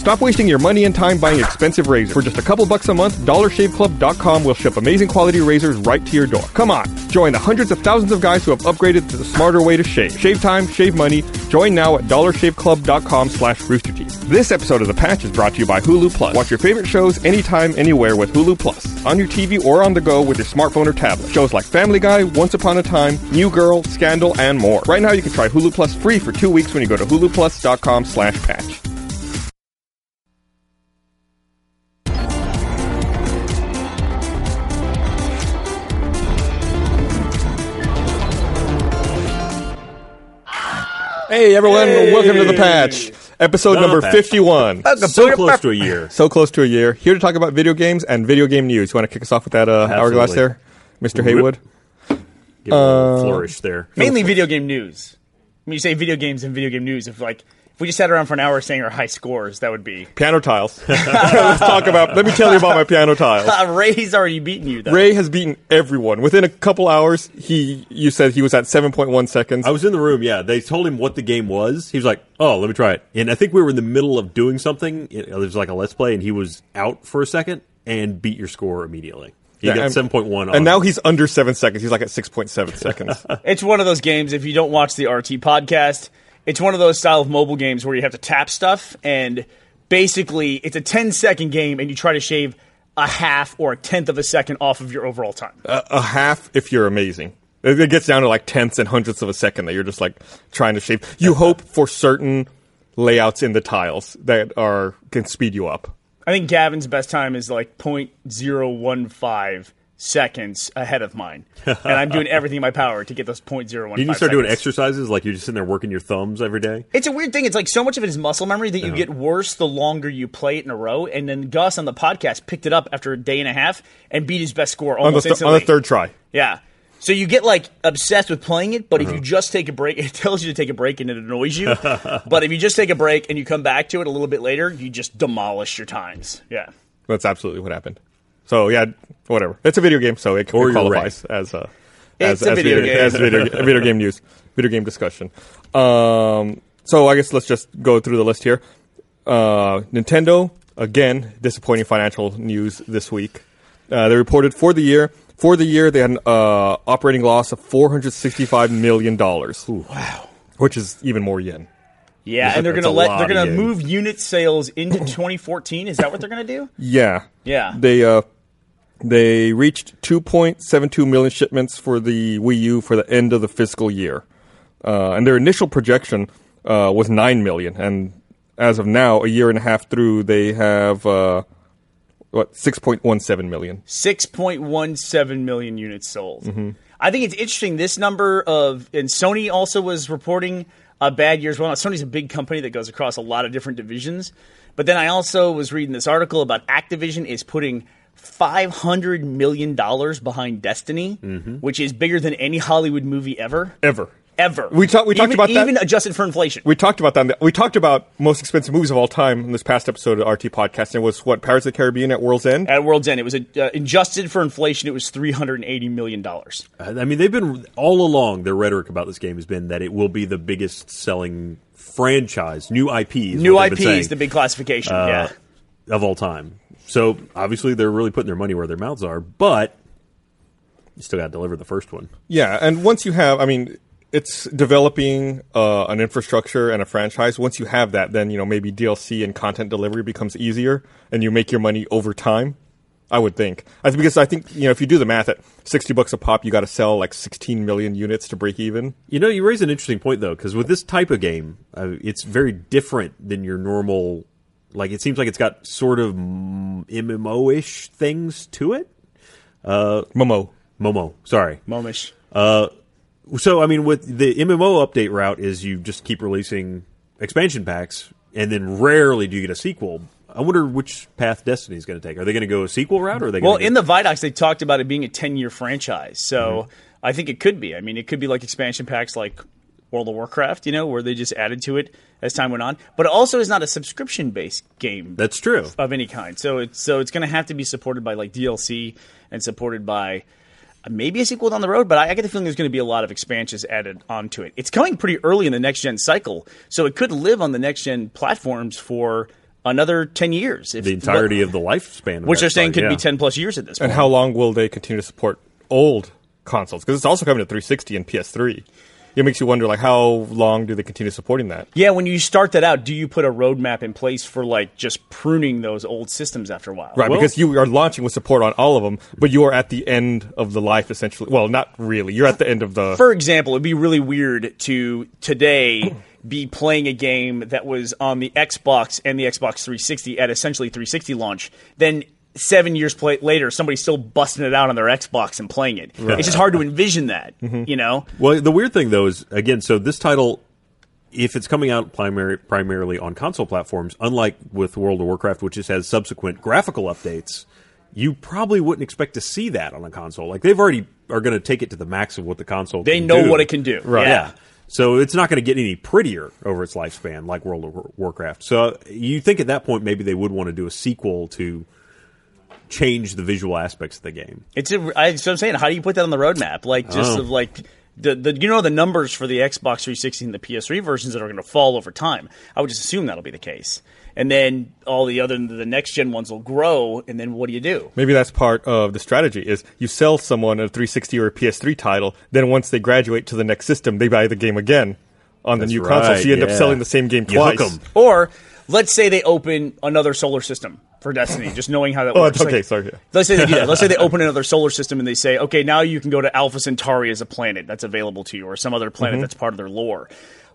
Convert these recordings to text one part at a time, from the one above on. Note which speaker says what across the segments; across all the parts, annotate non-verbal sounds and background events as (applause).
Speaker 1: Stop wasting your money and time buying expensive razors. For just a couple bucks a month, DollarShaveClub.com will ship amazing quality razors right to your door. Come on, join the hundreds of thousands of guys who have upgraded to the smarter way to shave. Shave time, shave money. Join now at DollarShaveClub.com slash roosterteeth. This episode of The Patch is brought to you by Hulu Plus. Watch your favorite shows anytime, anywhere with Hulu Plus. On your TV or on the go with your smartphone or tablet. Shows like Family Guy, Once Upon a Time, New Girl, Scandal, and more. Right now you can try Hulu Plus free for two weeks when you go to huluplus.com slash patch. Hey everyone, welcome to the patch. Episode
Speaker 2: The
Speaker 1: number
Speaker 2: Patch.
Speaker 1: 51.
Speaker 2: So close to a year.
Speaker 1: So close to a year. Here to talk about video games and video game news. You want to kick us off with that uh, hourglass there, Mr. Haywood?
Speaker 2: Give a flourish there.
Speaker 3: Mainly video game news. When you say video games and video game news, if like if we just sat around for an hour saying our high scores, that would be. (laughs)
Speaker 1: Piano tiles. (laughs) Let's talk about. Let me tell you about my piano tiles. (laughs)
Speaker 3: Uh, Ray's already beaten you though.
Speaker 1: Ray has beaten everyone within a couple hours. He, you said he was at 7.1 seconds.
Speaker 2: I was in the room. Yeah, they told him what the game was. He was like, "Oh, let me try it." And I think we were in the middle of doing something. It it was like a let's play, and he was out for a second and beat your score immediately. He
Speaker 1: Yeah,
Speaker 2: got
Speaker 1: and-
Speaker 2: seven point one,
Speaker 1: and now he's under seven seconds. He's like at 6.7 seconds.
Speaker 3: It's one of those games. If you don't watch the RT podcast, it's one of those style of mobile games where you have to tap stuff, and basically it's a 10 second game, and you try to shave a half or a tenth of a second off of your overall time.
Speaker 1: a half if you're amazing. It it gets down to like tenths and hundredths of a second that you're just like trying to shave. You hope for certain layouts in the tiles that are can speed you up.
Speaker 3: I think Gavin's best time is like 0.015 seconds ahead of mine, (laughs) and I'm doing everything in my power to get those 0.015.
Speaker 2: Did you start doing exercises like you're just sitting there working your thumbs every day?
Speaker 3: It's a weird thing. It's like so much of it is muscle memory that you get worse the longer you play it in a row. And then Gus on the podcast picked it up after a day and a half and beat his best score
Speaker 1: On the,
Speaker 3: almost
Speaker 1: th- on the third try.
Speaker 3: Yeah. So you get like obsessed with playing it, but
Speaker 1: Uh-huh.
Speaker 3: if you just take a break, (laughs) it tells you to take a break and it annoys you. (laughs) but if you just take a break and you come back to it a little bit later, you just demolish your times. Yeah.
Speaker 1: That's absolutely what happened. So yeah, whatever. It's a video game, so it,
Speaker 2: Or
Speaker 1: it
Speaker 2: you're
Speaker 1: qualifies as a as,
Speaker 3: It's a
Speaker 1: as
Speaker 3: video game.
Speaker 1: as video, (laughs) video game news, video game discussion. Um, so I guess let's just go through the list here. Uh, Nintendo again disappointing financial news this week. Uh, they reported for the year for the year they had an uh, operating loss of four hundred sixty five million dollars. Wow, which is even more yen.
Speaker 3: Yeah, and they're gonna let they're gonna move unit sales into 2014. Is that what they're gonna do?
Speaker 1: Yeah.
Speaker 3: Yeah.
Speaker 1: They uh they reached 2.72 million shipments for the Wii U for the end of the fiscal year. Uh, and their initial projection uh, was 9 million and as of now, a year and a half through, they have uh what 6.17 million.
Speaker 3: 6.17 million units sold.
Speaker 1: Mm-hmm.
Speaker 3: I think it's interesting. This number of, and Sony also was reporting a bad year as well. Now, Sony's a big company that goes across a lot of different divisions. But then I also was reading this article about Activision is putting $500 million behind Destiny,
Speaker 1: Mm-hmm.
Speaker 3: which is bigger than any Hollywood movie ever.
Speaker 1: Ever.
Speaker 3: Ever.
Speaker 1: We talk- we talked
Speaker 3: Even-
Speaker 1: about that-
Speaker 3: Even adjusted for inflation.
Speaker 1: We talked about that. We talked about most expensive movies of all time in this past episode of RT podcast. And it was what Pirates of the Caribbean at World's End.
Speaker 3: At World's End, it was a, uh, adjusted for inflation. It was three hundred and eighty million dollars.
Speaker 2: I mean, they've been all along. Their rhetoric about this game has been that it will be the biggest selling franchise, new IP, is
Speaker 3: New
Speaker 2: what they've
Speaker 3: IP is the big classification.
Speaker 2: uh,
Speaker 3: yeah,
Speaker 2: of all time. So obviously, they're really putting their money where their mouths are. But you still got to deliver the first one.
Speaker 1: Yeah, and once you have, I mean, it's developing uh, an infrastructure and a franchise. Once you have that, then you know maybe DLC and content delivery becomes easier, and you make your money over time. I would think, I, because I think you know if you do the math at sixty bucks a pop, you got to sell like sixteen million units to break even.
Speaker 2: You know, you raise an interesting point though, because with this type of game, uh, it's very different than your normal. Like, it seems like it's got sort of mm, MMO-ish things to it.
Speaker 1: Momo.
Speaker 2: Momo, sorry.
Speaker 3: Momish.
Speaker 2: So, I mean, with the MMO update route, is you just keep releasing expansion packs, and then rarely do you get a sequel. I wonder which path Destiny is going to take. Are they going to go a sequel route, or are they?
Speaker 3: Well,
Speaker 2: gonna
Speaker 3: in the Vidocs, they talked about it being a ten-year franchise, so
Speaker 2: Mm-hmm.
Speaker 3: I think it could be. I mean, it could be like expansion packs, like World of Warcraft, you know, where they just added to it as time went on. But it also is not a subscription-based game
Speaker 2: that's true.
Speaker 3: of any kind. So it's so it's going to have to be supported by like DLC and supported by uh, maybe a sequel down the road. But I, I get the feeling there's going to be a lot of expansions added onto it. It's coming pretty early in the next gen cycle, so it could live on the next gen platforms for another ten years. If,
Speaker 2: the entirety of the lifespan, of
Speaker 3: which they're saying
Speaker 2: site,
Speaker 3: could
Speaker 2: yeah.
Speaker 3: be ten plus years at this point.
Speaker 1: And how long will they continue to support old consoles? Because it's also coming to 360 and PS3. It makes you wonder, like, how long do they continue supporting that?
Speaker 3: Yeah, when you start that out, do you put a roadmap in place for like just pruning those old systems after a while?
Speaker 1: Right,
Speaker 2: Well-
Speaker 1: because you are launching with support on all of them, but you are at the end of the life, essentially. Well, not really. You're at the end of the.
Speaker 3: For example, it'd be really weird to today be playing a game that was on the Xbox and the Xbox 360 at essentially 360 launch, then seven years play- later, somebody's still busting it out on their Xbox and playing it. It's just hard to envision that, mm-hmm. you know?
Speaker 2: Well, the weird thing though is again, so this title, if it's coming out primary, primarily on console platforms, unlike with World of Warcraft, which just has subsequent graphical updates, you probably wouldn't expect to see that on a console. Like they've already are going to take it to the max of what the console.
Speaker 3: They know
Speaker 2: do.
Speaker 3: what it can do.
Speaker 1: Right.
Speaker 3: Yeah.
Speaker 2: So it's not going to get any prettier over its lifespan like World of Warcraft. So you think at that point maybe they would want to do a sequel to change the visual aspects of the game.
Speaker 3: It's a, I, so I'm saying, how do you put that on the roadmap? Like, just
Speaker 2: Oh.
Speaker 3: of like the, the you know the numbers for the Xbox 360 and the PS3 versions that are going to fall over time. I would just assume that'll be the case, and then all the other the next gen ones will grow, and then what do you do?
Speaker 1: Maybe that's part of the strategy is you sell someone a 360 or a PS3 title, then once they graduate to the next system, they buy the game again on the
Speaker 2: That's
Speaker 1: new console. So you end
Speaker 2: right,
Speaker 1: up selling the same game
Speaker 2: You hook
Speaker 3: Or let's say they open another solar system for Destiny, just knowing how that (laughs)
Speaker 1: Oh,
Speaker 3: works.
Speaker 1: okay,
Speaker 3: Like,
Speaker 1: sorry.
Speaker 3: Let's say they do that. Let's say they (laughs) open another solar system and they say, okay, now you can go to Alpha Centauri as a planet that's available to you, or some other planet
Speaker 1: Mm-hmm.
Speaker 3: that's part of their lore.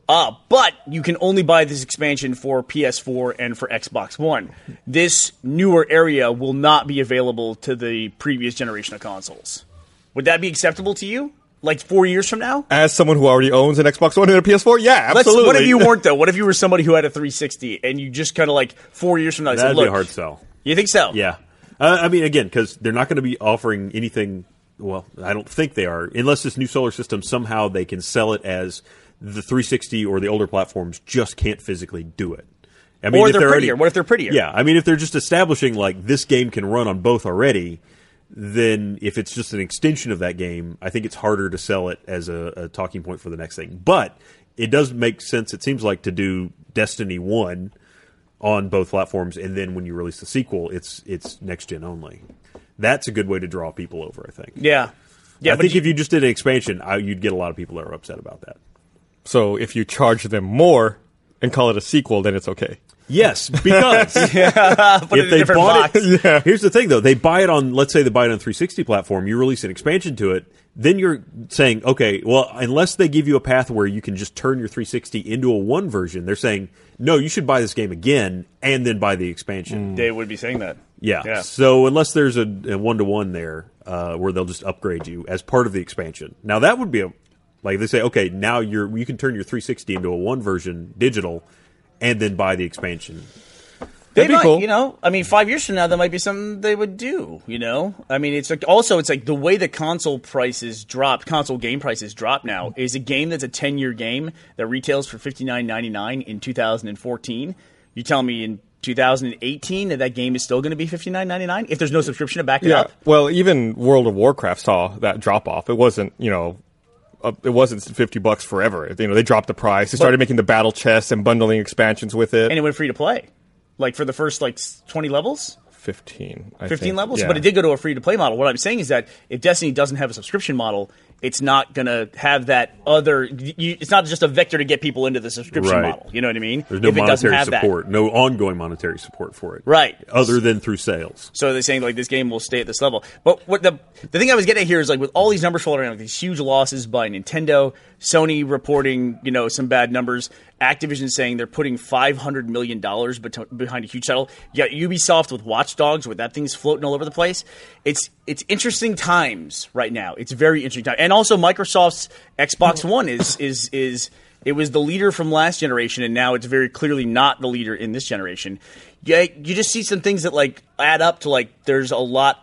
Speaker 3: Uh, but you can only buy this expansion for PS4 and for Xbox One. This newer area will not be available to the previous generation of consoles. Would that be acceptable to you? Like four years from now?
Speaker 1: As someone who already owns an Xbox One and a PS4, yeah,
Speaker 3: Let's,
Speaker 1: absolutely.
Speaker 3: what if you (laughs) weren't though? What if you were somebody who had a 360 and you just kind of like four years from now? said,
Speaker 2: That'd
Speaker 3: Look,
Speaker 2: be a hard sell.
Speaker 3: You think so?
Speaker 2: Yeah, uh, I mean, again, because they're not going to be offering anything. Well, I don't think they are, unless this new solar system somehow they can sell it as the 360 or the older platforms just can't physically do it. I mean,
Speaker 3: Or
Speaker 2: if
Speaker 3: they're
Speaker 2: already-
Speaker 3: prettier. What if they're prettier?
Speaker 2: Yeah, I mean, if they're just establishing like this game can run on both already, then if it's just an extension of that game, I think it's harder to sell it as a, a talking point for the next thing. But it does make sense. It seems like to do Destiny One on both platforms, and then when you release the sequel, it's it's next gen only. That's a good way to draw people over. I think.
Speaker 3: Yeah. Yeah,
Speaker 2: I
Speaker 3: but
Speaker 2: think
Speaker 3: you-
Speaker 2: if you just did an expansion, I, you'd get a lot of people that are upset about that.
Speaker 1: So if you charge them more and call it a sequel, then it's okay.
Speaker 2: Yes, (laughs) because
Speaker 3: it
Speaker 2: if they bought
Speaker 3: box. (laughs)
Speaker 2: it, here's the thing though: they buy it on, let's say they buy it on 360 platform. You release an expansion to it, then you're saying, okay, well, unless they give you a path where you can just turn your 360 into a one version, they're saying, no, you should buy this game again and then buy the expansion.
Speaker 3: They would be saying that.
Speaker 2: Yeah.
Speaker 3: Yeah.
Speaker 2: So unless there's a one to one there, uh, where they'll just upgrade you as part of the expansion. Now that would be a like they say, okay, now you're you can turn your 360 into a one version digital, and then buy the expansion.
Speaker 3: They
Speaker 1: That'd be
Speaker 3: might,
Speaker 1: cool.
Speaker 3: you know. I mean, five years from now, that might be something they would do. You know, I mean, it's like also it's like the way the console prices drop, console game prices drop now is a game that's a ten year game that retails for fifty nine ninety nine in two thousand and fourteen. You tell me in 2018 that that game is still going to be fifty nine ninety nine if there's no subscription to back it
Speaker 1: Yeah.
Speaker 3: up.
Speaker 1: Well, even World of Warcraft saw that drop off. It wasn't, you know, uh, it wasn't 50 bucks forever. You know, they dropped the price. They started making the battle chests and bundling expansions with it.
Speaker 3: and it went free to play, like for the first like twenty levels.
Speaker 1: 15. I
Speaker 3: 15
Speaker 1: think.
Speaker 3: levels,
Speaker 1: Yeah.
Speaker 3: but it did go to a free to play model. What I'm saying is that if Destiny doesn't have a subscription model, it's not going to have that other. You, it's not just a vector to get people into the subscription
Speaker 2: Right.
Speaker 3: model. You know what I mean?
Speaker 2: There's no
Speaker 3: if
Speaker 2: monetary
Speaker 3: have that.
Speaker 2: support, no ongoing monetary support for it,
Speaker 3: Right.
Speaker 2: Other than through sales.
Speaker 3: So they're saying like this game will stay at this level. But what the the thing I was getting at here is like with all these numbers floating around, like these huge losses by Nintendo, Sony reporting you know some bad numbers, Activision saying they're putting five hundred million dollars behind a huge title. You got Ubisoft with Watch Dogs, with that thing's floating all over the place. It's it's interesting times right now. It's very interesting time, and also Microsoft's Xbox mm. One is is is it was the leader from last generation, and now it's very clearly not the leader in this generation. Yeah, you just see some things that like add up to like there's a lot,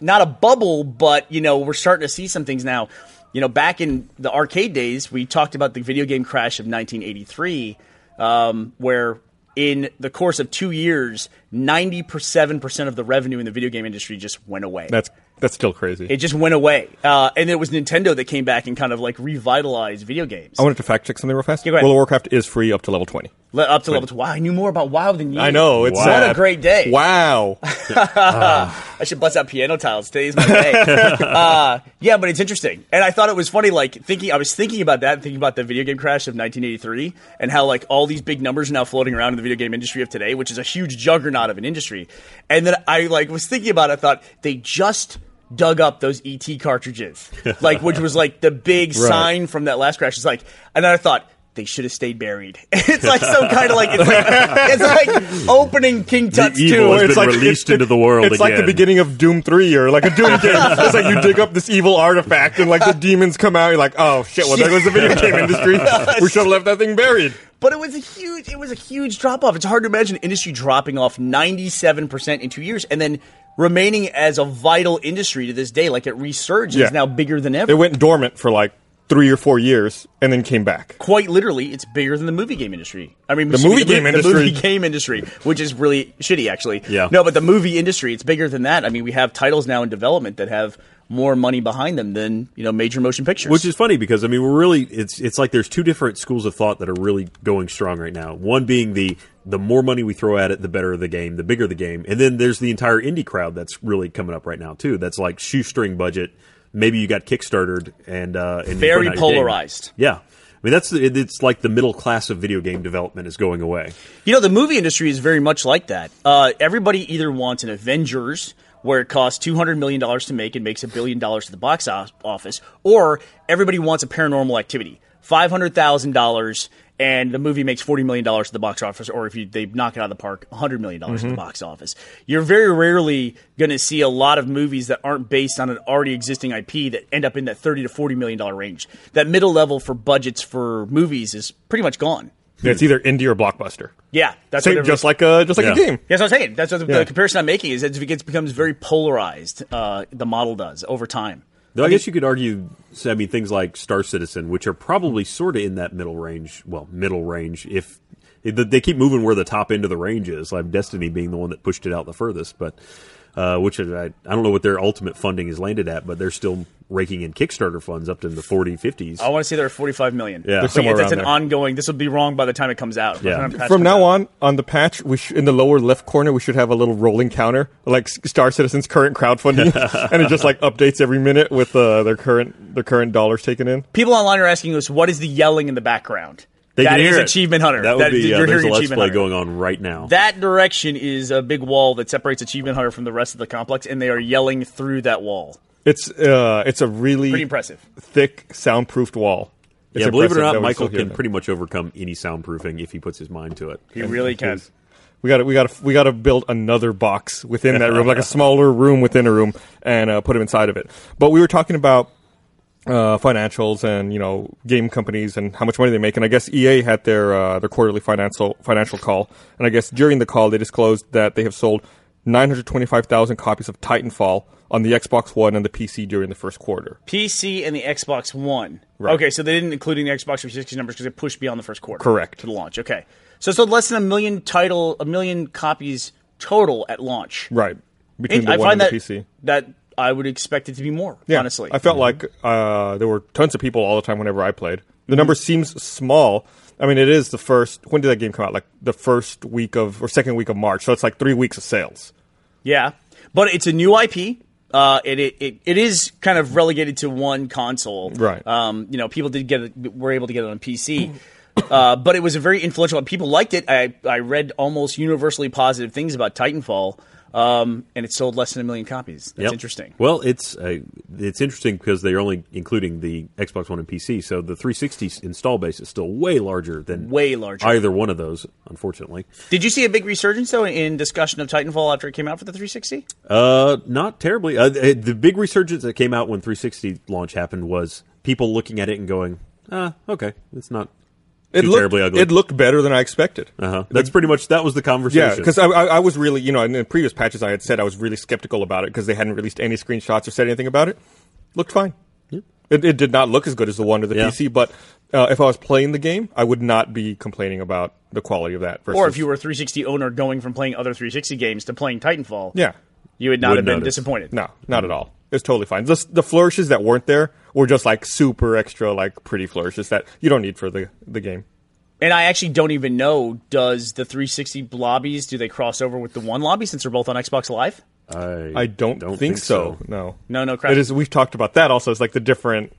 Speaker 3: not a bubble, but you know we're starting to see some things now. You know, back in the arcade days, we talked about the video game crash of 1983, um, where in the course of two years, 97% of the revenue in the video game industry just went away.
Speaker 1: That's That's still crazy.
Speaker 3: It just went away, uh, and it was Nintendo that came back and kind of like revitalized video games.
Speaker 1: I wanted to fact check something real fast.
Speaker 3: Yeah, go ahead.
Speaker 1: World of Warcraft is free up to level 20.
Speaker 3: Le- up to level twenty. Wow, I knew more about WoW than you.
Speaker 1: I know. It's.
Speaker 3: What a great day.
Speaker 1: Wow. (laughs) (laughs)
Speaker 3: I should bust out piano tiles. Today's my day. (laughs) uh, yeah, but it's interesting, and I thought it was funny. Like thinking, I was thinking about that, thinking about the video game crash of 1983, and how like all these big numbers are now floating around in the video game industry of today, which is a huge juggernaut of an industry. And then I like was thinking about. it, I thought they just dug up those ET cartridges, (laughs) like which was like the big sign from that last crash. It's like, and then I thought. They should have stayed buried. (laughs) it's like some kind of like it's like (laughs) it's like opening King Tut's
Speaker 2: evil
Speaker 3: two.
Speaker 2: has
Speaker 1: It's
Speaker 2: been
Speaker 1: like-
Speaker 2: released
Speaker 1: it-
Speaker 2: into the world
Speaker 1: It's like the beginning of Doom 3 or like a Doom game. It's like you dig up this evil artifact and like the demons come out. You're like, oh shit, well, there goes the video game industry. We should have left that thing buried.
Speaker 3: But it was a huge, it was a huge drop off. It's hard to imagine industry dropping off ninety seven percent in two years, and then remaining as a vital industry to this day. Like it resurges
Speaker 1: Yeah.
Speaker 3: now bigger than ever.
Speaker 1: It went dormant for like three or four years and then came back.
Speaker 3: Quite literally, it's bigger than the movie game industry. I mean,
Speaker 1: The
Speaker 3: excuse me,
Speaker 1: movie game
Speaker 3: the
Speaker 1: industry.
Speaker 3: movie game industry, which is really shitty, actually.
Speaker 2: Yeah.
Speaker 3: No, but the movie industry, it's bigger than that. I mean, we have titles now in development that have more money behind them than you know major motion pictures.
Speaker 2: Which is funny because I mean we're really it's it's like there's two different schools of thought that are really going strong right now. One being the the more money we throw at it, the better the game, the bigger the game. And then there's the entire indie crowd that's really coming up right now too. That's like shoestring budget. Maybe you got kickstarted and uh, and
Speaker 3: Very
Speaker 2: putting out your game.
Speaker 3: polarized.
Speaker 2: Yeah, I mean that's it's like the middle class of video game development is going away.
Speaker 3: You know, the movie industry is very much like that. Uh, everybody either wants an Avengers, where it costs two hundred million dollars to make and makes a billion dollars to the box office, or everybody wants a Paranormal Activity, five hundred thousand dollars, and the movie makes forty million dollars to the box office, or if you, they knock it out of the park, hundred million dollars to the box office. You're very rarely going to see a lot of movies that aren't based on an already existing IP that end up in that thirty to forty million dollar range. That middle level for budgets for movies is pretty much gone.
Speaker 1: It's either indie or blockbuster.
Speaker 3: Yeah, that's
Speaker 1: Same, just like a just like
Speaker 2: Yeah.
Speaker 1: a game.
Speaker 3: That's what I'm saying. That's what the,
Speaker 1: Yeah.
Speaker 3: the comparison I'm making is that it gets, becomes very polarized. Uh, the model does over time.
Speaker 2: Though I guess you could argue, I mean, things like Star Citizen, which are probably sort of in that middle range. Well, middle range. If they keep moving where the top end of the range is, like Destiny being the one that pushed it out the furthest, but uh, which is, I, I don't know what their ultimate funding is landed at, but they're still raking in Kickstarter funds up to the 40, 50s.
Speaker 3: I want to say there are 45 million.
Speaker 2: Yeah. They're
Speaker 3: But
Speaker 1: somewhere
Speaker 3: that's
Speaker 1: around
Speaker 3: an
Speaker 1: there.
Speaker 3: ongoing. This will be wrong by the time it comes out.
Speaker 2: Yeah.
Speaker 3: time the patch
Speaker 1: From now
Speaker 3: out.
Speaker 1: on, on the patch, we sh- in the lower left corner, we should have a little rolling counter, like Star Citizen's current crowdfunding, (laughs) and it just like updates every minute with uh, their current their current dollars taken in.
Speaker 3: people online are asking us, "What is the yelling in the background?"
Speaker 2: They
Speaker 3: That
Speaker 2: can
Speaker 3: is
Speaker 2: it.
Speaker 3: Achievement Hunter.
Speaker 2: That would
Speaker 3: That-
Speaker 2: be,
Speaker 3: you're
Speaker 2: uh, there's a Let's
Speaker 3: Achievement
Speaker 2: Play
Speaker 3: Hunter.
Speaker 2: going on right now.
Speaker 3: That direction is a big wall that separates Achievement Hunter from the rest of the complex, and they are yelling through that wall.
Speaker 1: It's uh, it's a really
Speaker 3: Pretty impressive.
Speaker 1: thick, soundproofed wall. It's
Speaker 2: yeah, believe it or not, Michael can
Speaker 1: that.
Speaker 2: pretty much overcome any soundproofing if he puts his mind to it.
Speaker 3: He really can.
Speaker 1: We got to we got to we got to build another box within that room, like a (laughs) smaller room within a room, and uh, put him inside of it. But we were talking about uh, financials and you know game companies and how much money they make, and I guess EA had their uh, their quarterly financial financial call, and I guess during the call they disclosed that they have sold 925,000 copies of Titanfall on the Xbox One and the PC during the first quarter.
Speaker 3: PC and the Xbox One.
Speaker 1: Right.
Speaker 3: Okay, so they didn't include in the Xbox 360 numbers because it pushed beyond the first quarter.
Speaker 1: Correct.
Speaker 3: To the launch. Okay. So so less than a million title, a million copies total at launch.
Speaker 1: Right between the
Speaker 3: I
Speaker 1: one
Speaker 3: find
Speaker 1: and
Speaker 3: that
Speaker 1: the PC.
Speaker 3: that I would expect it to be more.
Speaker 1: Yeah,
Speaker 3: honestly,
Speaker 1: I felt like uh, there were tons of people all the time whenever I played. The number seems small. I mean, it is the first. When did that game come out? Like the first week of or second week of March. So it's like three weeks of sales.
Speaker 3: yeah, but it's a new IP. Uh, it, it, it it is kind of relegated to one console.
Speaker 1: Right.
Speaker 3: Um, you know, people did get it, were able to get it on PC. Uh, but it was a very influential. People liked it. I I read almost universally positive things about Titanfall, um, and it sold less than a million copies. That's
Speaker 2: Yep.
Speaker 3: interesting.
Speaker 2: Well, it's uh, it's interesting because they're only including the Xbox One and PC, so the 360 install base is still way larger than
Speaker 3: Way larger.
Speaker 2: either one of those. Unfortunately,
Speaker 3: Did you see a big resurgence though in discussion of Titanfall after it came out for the 360?
Speaker 2: uh, not terribly. Uh, the the big resurgence that came out when 360 launch happened was people looking at it and going, "Ah, okay, it's not
Speaker 1: It
Speaker 2: too
Speaker 1: looked,
Speaker 2: terribly ugly."
Speaker 1: It looked better than I expected.
Speaker 2: uh-huh. That's pretty much that was the conversation.
Speaker 1: Yeah, because I, I, I was really, you know, in the previous patches I had said I was really skeptical about it because they hadn't released any screenshots or said anything about it. Looked fine. It, it did not look as good as the one to the
Speaker 2: Yeah.
Speaker 1: PC, but uh, if I was playing the game, I would not be complaining about the quality of that. Versus,
Speaker 3: Or if you were a 360 owner going from playing other 360 games to playing Titanfall,
Speaker 1: yeah,
Speaker 3: you would not
Speaker 2: Wouldn't
Speaker 3: have been
Speaker 2: notice.
Speaker 3: disappointed.
Speaker 1: no, not at all. Is totally fine. The, the flourishes that weren't there were just like super extra, like pretty flourishes that you don't need for the the game.
Speaker 3: And I actually don't even know does the 360 lobbies do they cross over with the one lobby since they're both on Xbox Live?
Speaker 2: I,
Speaker 1: I don't, think, so. No,
Speaker 3: No, no crap.
Speaker 1: It is. We've talked about that. Also, it's like the different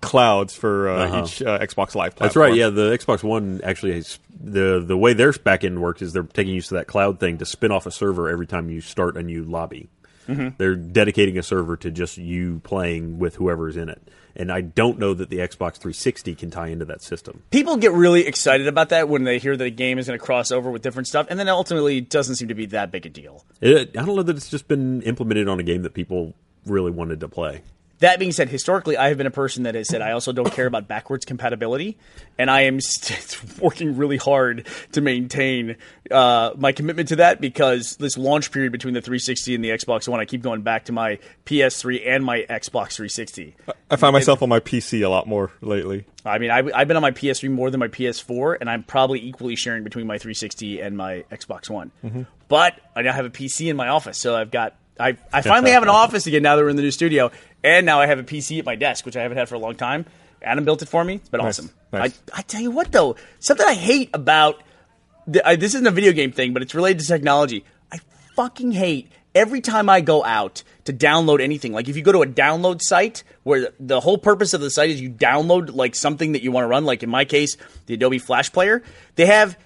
Speaker 1: clouds for uh, each uh, Xbox Live. Platform.
Speaker 2: That's right. Yeah, the Xbox One actually has, the the way their backend works is they're taking use of that cloud thing to spin off a server every time you start a new lobby. Mm-hmm. They're dedicating a server to just you playing with whoever's in it. And I don't know that the Xbox 360 can tie into that system.
Speaker 3: People get really excited about that when they hear that a game is going to cross over with different stuff, and then ultimately it doesn't seem to be that big a deal.
Speaker 2: It, I don't know that it's just been implemented on a game that people really wanted to play.
Speaker 3: That being said, historically, I have been a person that has said I also don't care about backwards compatibility, and I am st- (laughs) working really hard to maintain uh, my commitment to that because this launch period between the 360 and the Xbox One, I keep going back to my PS3 and my Xbox 360.
Speaker 1: I find myself on my PC a lot more lately.
Speaker 3: I mean, I, I've been on my PS3 more than my PS4, and I'm probably equally sharing between my 360 and my Xbox One. But I now have a PC in my office, so I've got. I, I finally have an office again now that we're in the new studio, and now I have a PC at my desk, which I haven't had for a long time. Adam built it for me. It's been
Speaker 1: Nice,
Speaker 3: awesome.
Speaker 1: nice.
Speaker 3: I, I tell you what, though, something I hate about the, I, this isn't a video game thing, but it's related to technology. I fucking hate every time I go out to download anything. Like if you go to a download site where the, the whole purpose of the site is you download like something that you want to run. Like in my case, the Adobe Flash Player. They have.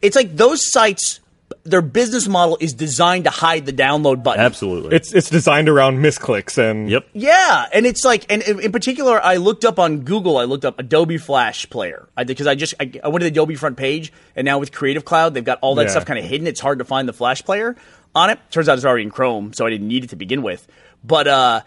Speaker 3: It's like those sites. Their business model is designed to hide the download button.
Speaker 2: Absolutely.
Speaker 1: It's it's designed around misclicks and
Speaker 2: yep.
Speaker 3: Yeah, and it's like, and in in particular, I looked up on Google. I looked up Adobe Flash Player I because I just I, I went to the Adobe front page, and now with Creative Cloud, they've got all that
Speaker 1: Yeah.
Speaker 3: stuff kind of hidden. It's hard to find the Flash Player on it. Turns out it's already in Chrome, so I didn't need it to begin with. But uh,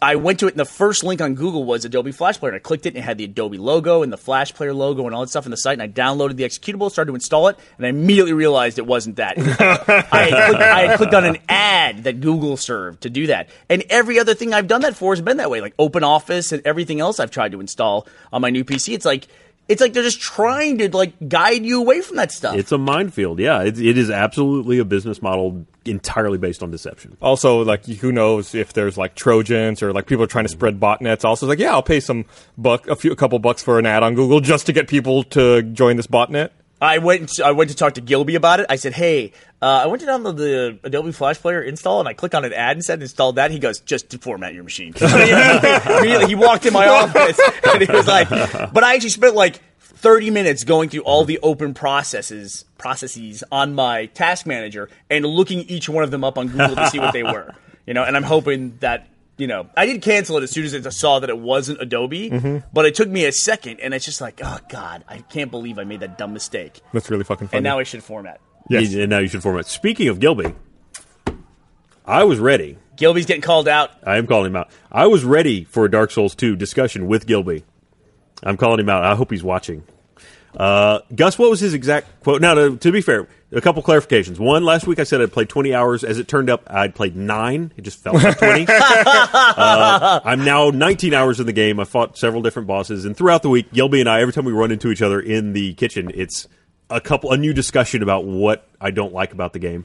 Speaker 3: I went to it, and the first link on Google was Adobe Flash Player, and I clicked it, and it had the Adobe logo and the Flash Player logo and all that stuff in the site. And I downloaded the executable, started to install it, and I immediately realized it wasn't that. (laughs) I, had clicked, I had clicked on an ad that Google served to do that, and every other thing I've done that for has been that way, like Open Office and everything else I've tried to install on my new PC. It's like it's like they're just trying to like guide you away from that stuff.
Speaker 2: It's a minefield. Yeah, it, it is absolutely a business model entirely based on deception.
Speaker 1: also like who knows if there's like trojans or like people are trying to spread botnets also like yeah i'll pay some buck a few a couple bucks for an ad on google just to get people to join this botnet
Speaker 3: I went. I went to talk to Gilby about it. I said, "Hey, uh, I went to download the Adobe Flash Player install, and I click on an ad and said install that." He goes, "Just to format your machine." (laughs) He walked in my office and he was like, "But I actually spent like 30 minutes going through all the open processes processes on my task manager and looking each one of them up on Google to see what they were. (laughs) You know, and I'm hoping that." You know, I did cancel it as soon as I saw that it wasn't Adobe, mm-hmm. but it took me a second, and it's just like, oh god, I can't believe I made that dumb mistake.
Speaker 1: that's really fucking funny
Speaker 3: And now I should format.
Speaker 1: Yes.
Speaker 2: And now you should format. Speaking of Gilby, I was ready.
Speaker 3: Gilby's getting called out.
Speaker 2: I am calling him out. I was ready for a Dark Souls 2 discussion with Gilby. I'm calling him out. I hope he's watching. Uh, Gus, what was his exact quote? Now, to, to be fair, a couple clarifications. One, last week I said I'd played 20 hours. As it turned up, I'd played nine. It just felt like 20. (laughs) uh, I'm now 19 hours in the game. I fought several different bosses, and throughout the week, Gilby and I, every time we run into each other in the kitchen, it's a couple a new discussion about what I don't like about the game.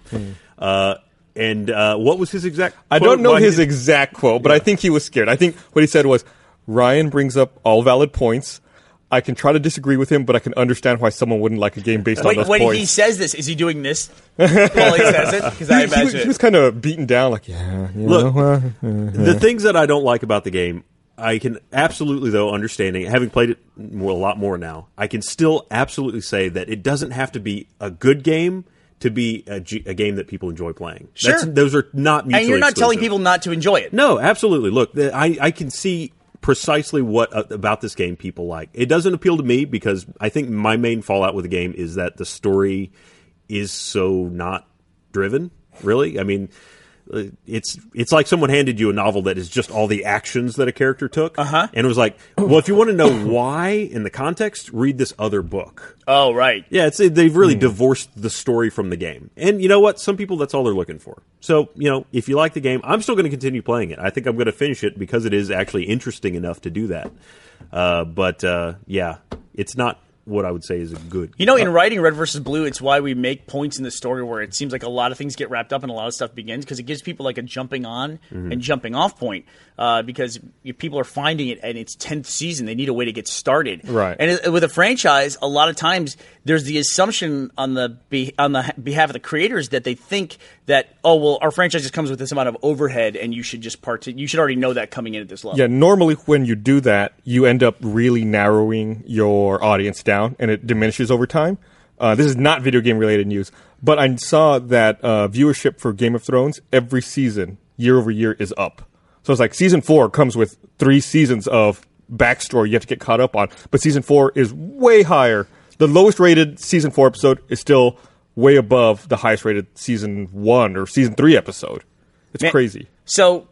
Speaker 2: Uh, and uh, what was his exact?
Speaker 1: I don't know
Speaker 2: Why
Speaker 1: his exact quote, but I think he was scared. I think what he said was, "Ryan brings up all valid points. I can try to disagree with him, but I can understand why someone wouldn't like a game based on
Speaker 3: Wait,
Speaker 1: those
Speaker 3: when
Speaker 1: points."
Speaker 3: he says this, is he doing this (laughs) while he says it? Because I
Speaker 1: he, he was, he was kind of beaten down, like, yeah, you
Speaker 2: Look,
Speaker 1: know, uh,
Speaker 2: the things that I don't like about the game, I can absolutely, though, understanding having played it more, a lot more now, I can still absolutely say that it doesn't have to be a good game to be a, G- a game that people enjoy playing.
Speaker 3: Sure.
Speaker 2: That's, those are not mutually
Speaker 3: and you're not telling people not to enjoy it.
Speaker 2: No, absolutely. Look, the- I, I can see precisely what uh, about this game people like. It doesn't appeal to me because I think my main fallout with the game is that the story is so not driven. Really, I mean, it's it's like someone handed you a novel that is just all the actions that a character took, uh-huh. and it was like, well, if you want to know why in the context, read this other book.
Speaker 3: Oh, right.
Speaker 2: Yeah, it's they've really divorced the story from the game. And you know what? Some people that's all they're looking for. So, you know, if you like the game, I'm still going to continue playing it. I think I'm going to finish it because it is actually interesting enough to do that. Uh, but uh, yeah, it's not what I would say is a good.
Speaker 3: You know, in writing Red versus Blue, it's why we make points in the story where it seems like a lot of things get wrapped up and a lot of stuff begins because it gives people like a jumping on
Speaker 2: Mm-hmm.
Speaker 3: and jumping off point. Uh, because people are finding it in its tenth season, they need a way to get started.
Speaker 1: Right.
Speaker 3: And it, with a franchise, a lot of times there's the assumption on the be, on the behalf of the creators that they think that oh well, our franchise just comes with this amount of overhead, and you should just part. You should already know that coming in at this level.
Speaker 1: Yeah, normally when you do that, you end up really narrowing your audience down, and it diminishes over time. Uh, this is not video game related news, but I saw that uh, viewership for Game of Thrones every season, year over year, is up. So it's like season four comes with three seasons of backstory you have to get caught up on, but season four is way higher. The lowest rated season four episode is still way above the highest rated season one or season three episode. It's
Speaker 3: Man-
Speaker 1: crazy.
Speaker 3: So,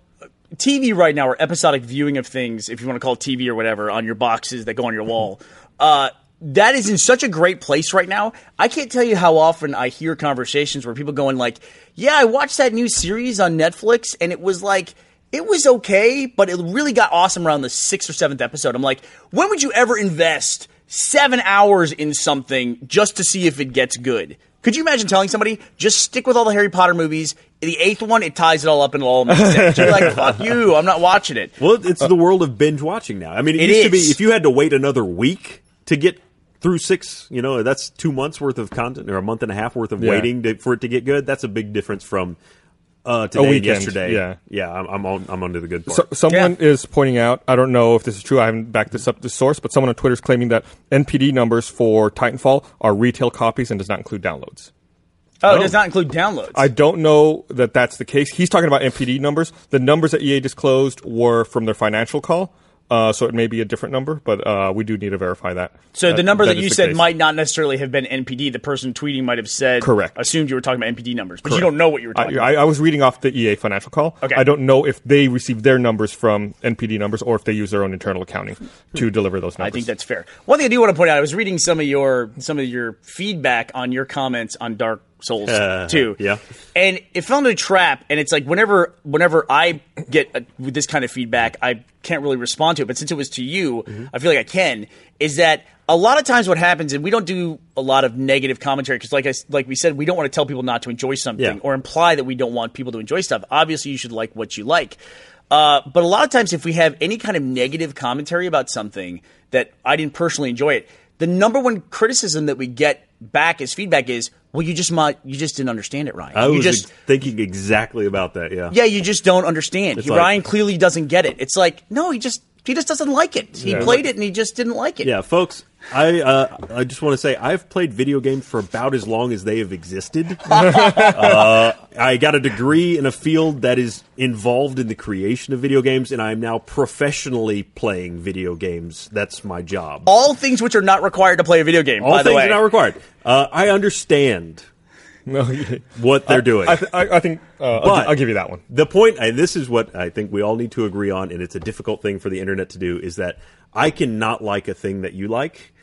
Speaker 3: TV right now, or episodic viewing of things, if you want to call it TV or whatever, on your boxes that go on your wall, uh, that is in such a great place right now. I can't tell you how often I hear conversations where people going like, "Yeah, I watched that new series on Netflix, and it was like." It was okay, but it really got awesome around the sixth or seventh episode. I'm like, when would you ever invest seven hours in something just to see if it gets good? Could you imagine telling somebody just stick with all the Harry Potter movies? The eighth one, it ties it all up and it all makes sense. You're like, (laughs) fuck you, I'm not watching it.
Speaker 2: Well, it's the world of binge watching now. I mean, it,
Speaker 3: It
Speaker 2: used to be if you had to wait another week to get through six, you know, that's two months worth of content or a month and a half worth of
Speaker 1: Yeah.
Speaker 2: waiting to, for it to get good. That's a big difference from uh, today and yesterday.
Speaker 1: yeah.
Speaker 2: yeah, I'm I'm, on, I'm under the good part.
Speaker 1: So, someone
Speaker 3: Yeah.
Speaker 1: is pointing out, I don't know if this is true, I haven't backed this up to the source, but someone on Twitter is claiming that NPD numbers for Titanfall are retail copies and does not include downloads.
Speaker 3: Oh, it does not include downloads.
Speaker 1: I don't know that that's the case. He's talking about NPD numbers. The numbers that EA disclosed were from their financial call, uh, so it may be a different number, but uh, we do need to verify that.
Speaker 3: so the number that you said
Speaker 1: case.
Speaker 3: might not necessarily have been NPD. The person tweeting might have said,
Speaker 1: Correct.
Speaker 3: assumed you were talking about NPD numbers, but you don't know what you were talking
Speaker 1: I,
Speaker 3: about.
Speaker 1: I, I was reading off the EA financial call.
Speaker 3: Okay.
Speaker 1: I don't know if they received their numbers from NPD numbers or if they use their own internal accounting to deliver those numbers.
Speaker 3: I think that's fair. One thing I do want to point out, I was reading some of your some of your feedback on your comments on Dark Souls
Speaker 2: Uh,
Speaker 3: 2.
Speaker 2: yeah.
Speaker 3: And it fell into a trap and it's like whenever whenever I get a, with this kind of feedback, I can't really respond to it, but since it was to you, I feel like I can is that a lot of times what happens and we don't do a lot of negative commentary because like I like we said we don't want to tell people not to enjoy something
Speaker 2: Yeah.
Speaker 3: or imply that we don't want people to enjoy stuff. Obviously you should like what you like. Uh, but a lot of times, if we have any kind of negative commentary about something that I didn't personally enjoy it, the number one criticism that we get back as feedback is, "Well, you just might, you just didn't understand it, Ryan.
Speaker 2: I
Speaker 3: you
Speaker 2: was
Speaker 3: just,
Speaker 2: thinking exactly about that. Yeah,
Speaker 3: yeah, you just don't understand. He-
Speaker 2: like-
Speaker 3: Ryan clearly doesn't get it. It's like, no, he just, he just doesn't like it. He
Speaker 1: Yeah.
Speaker 3: played it and he just didn't like it.
Speaker 2: Yeah, folks, I uh, I just want to say I've played video games for about as long as they have existed. (laughs) uh, I got a degree in a field that is involved in the creation of video games, and I'm now professionally playing video games. That's my job.
Speaker 3: All things which are not required to play a video game.
Speaker 2: All
Speaker 3: by
Speaker 2: things
Speaker 3: the way,
Speaker 2: are not required. Uh, I understand. (laughs) what they're doing.
Speaker 1: I, th- I, I think uh, I'll,
Speaker 2: But-
Speaker 1: gi- I'll give you that one.
Speaker 2: The point, and this is what I think we all need to agree on, and it's a difficult thing for the internet to do, is that I cannot like a thing that you like.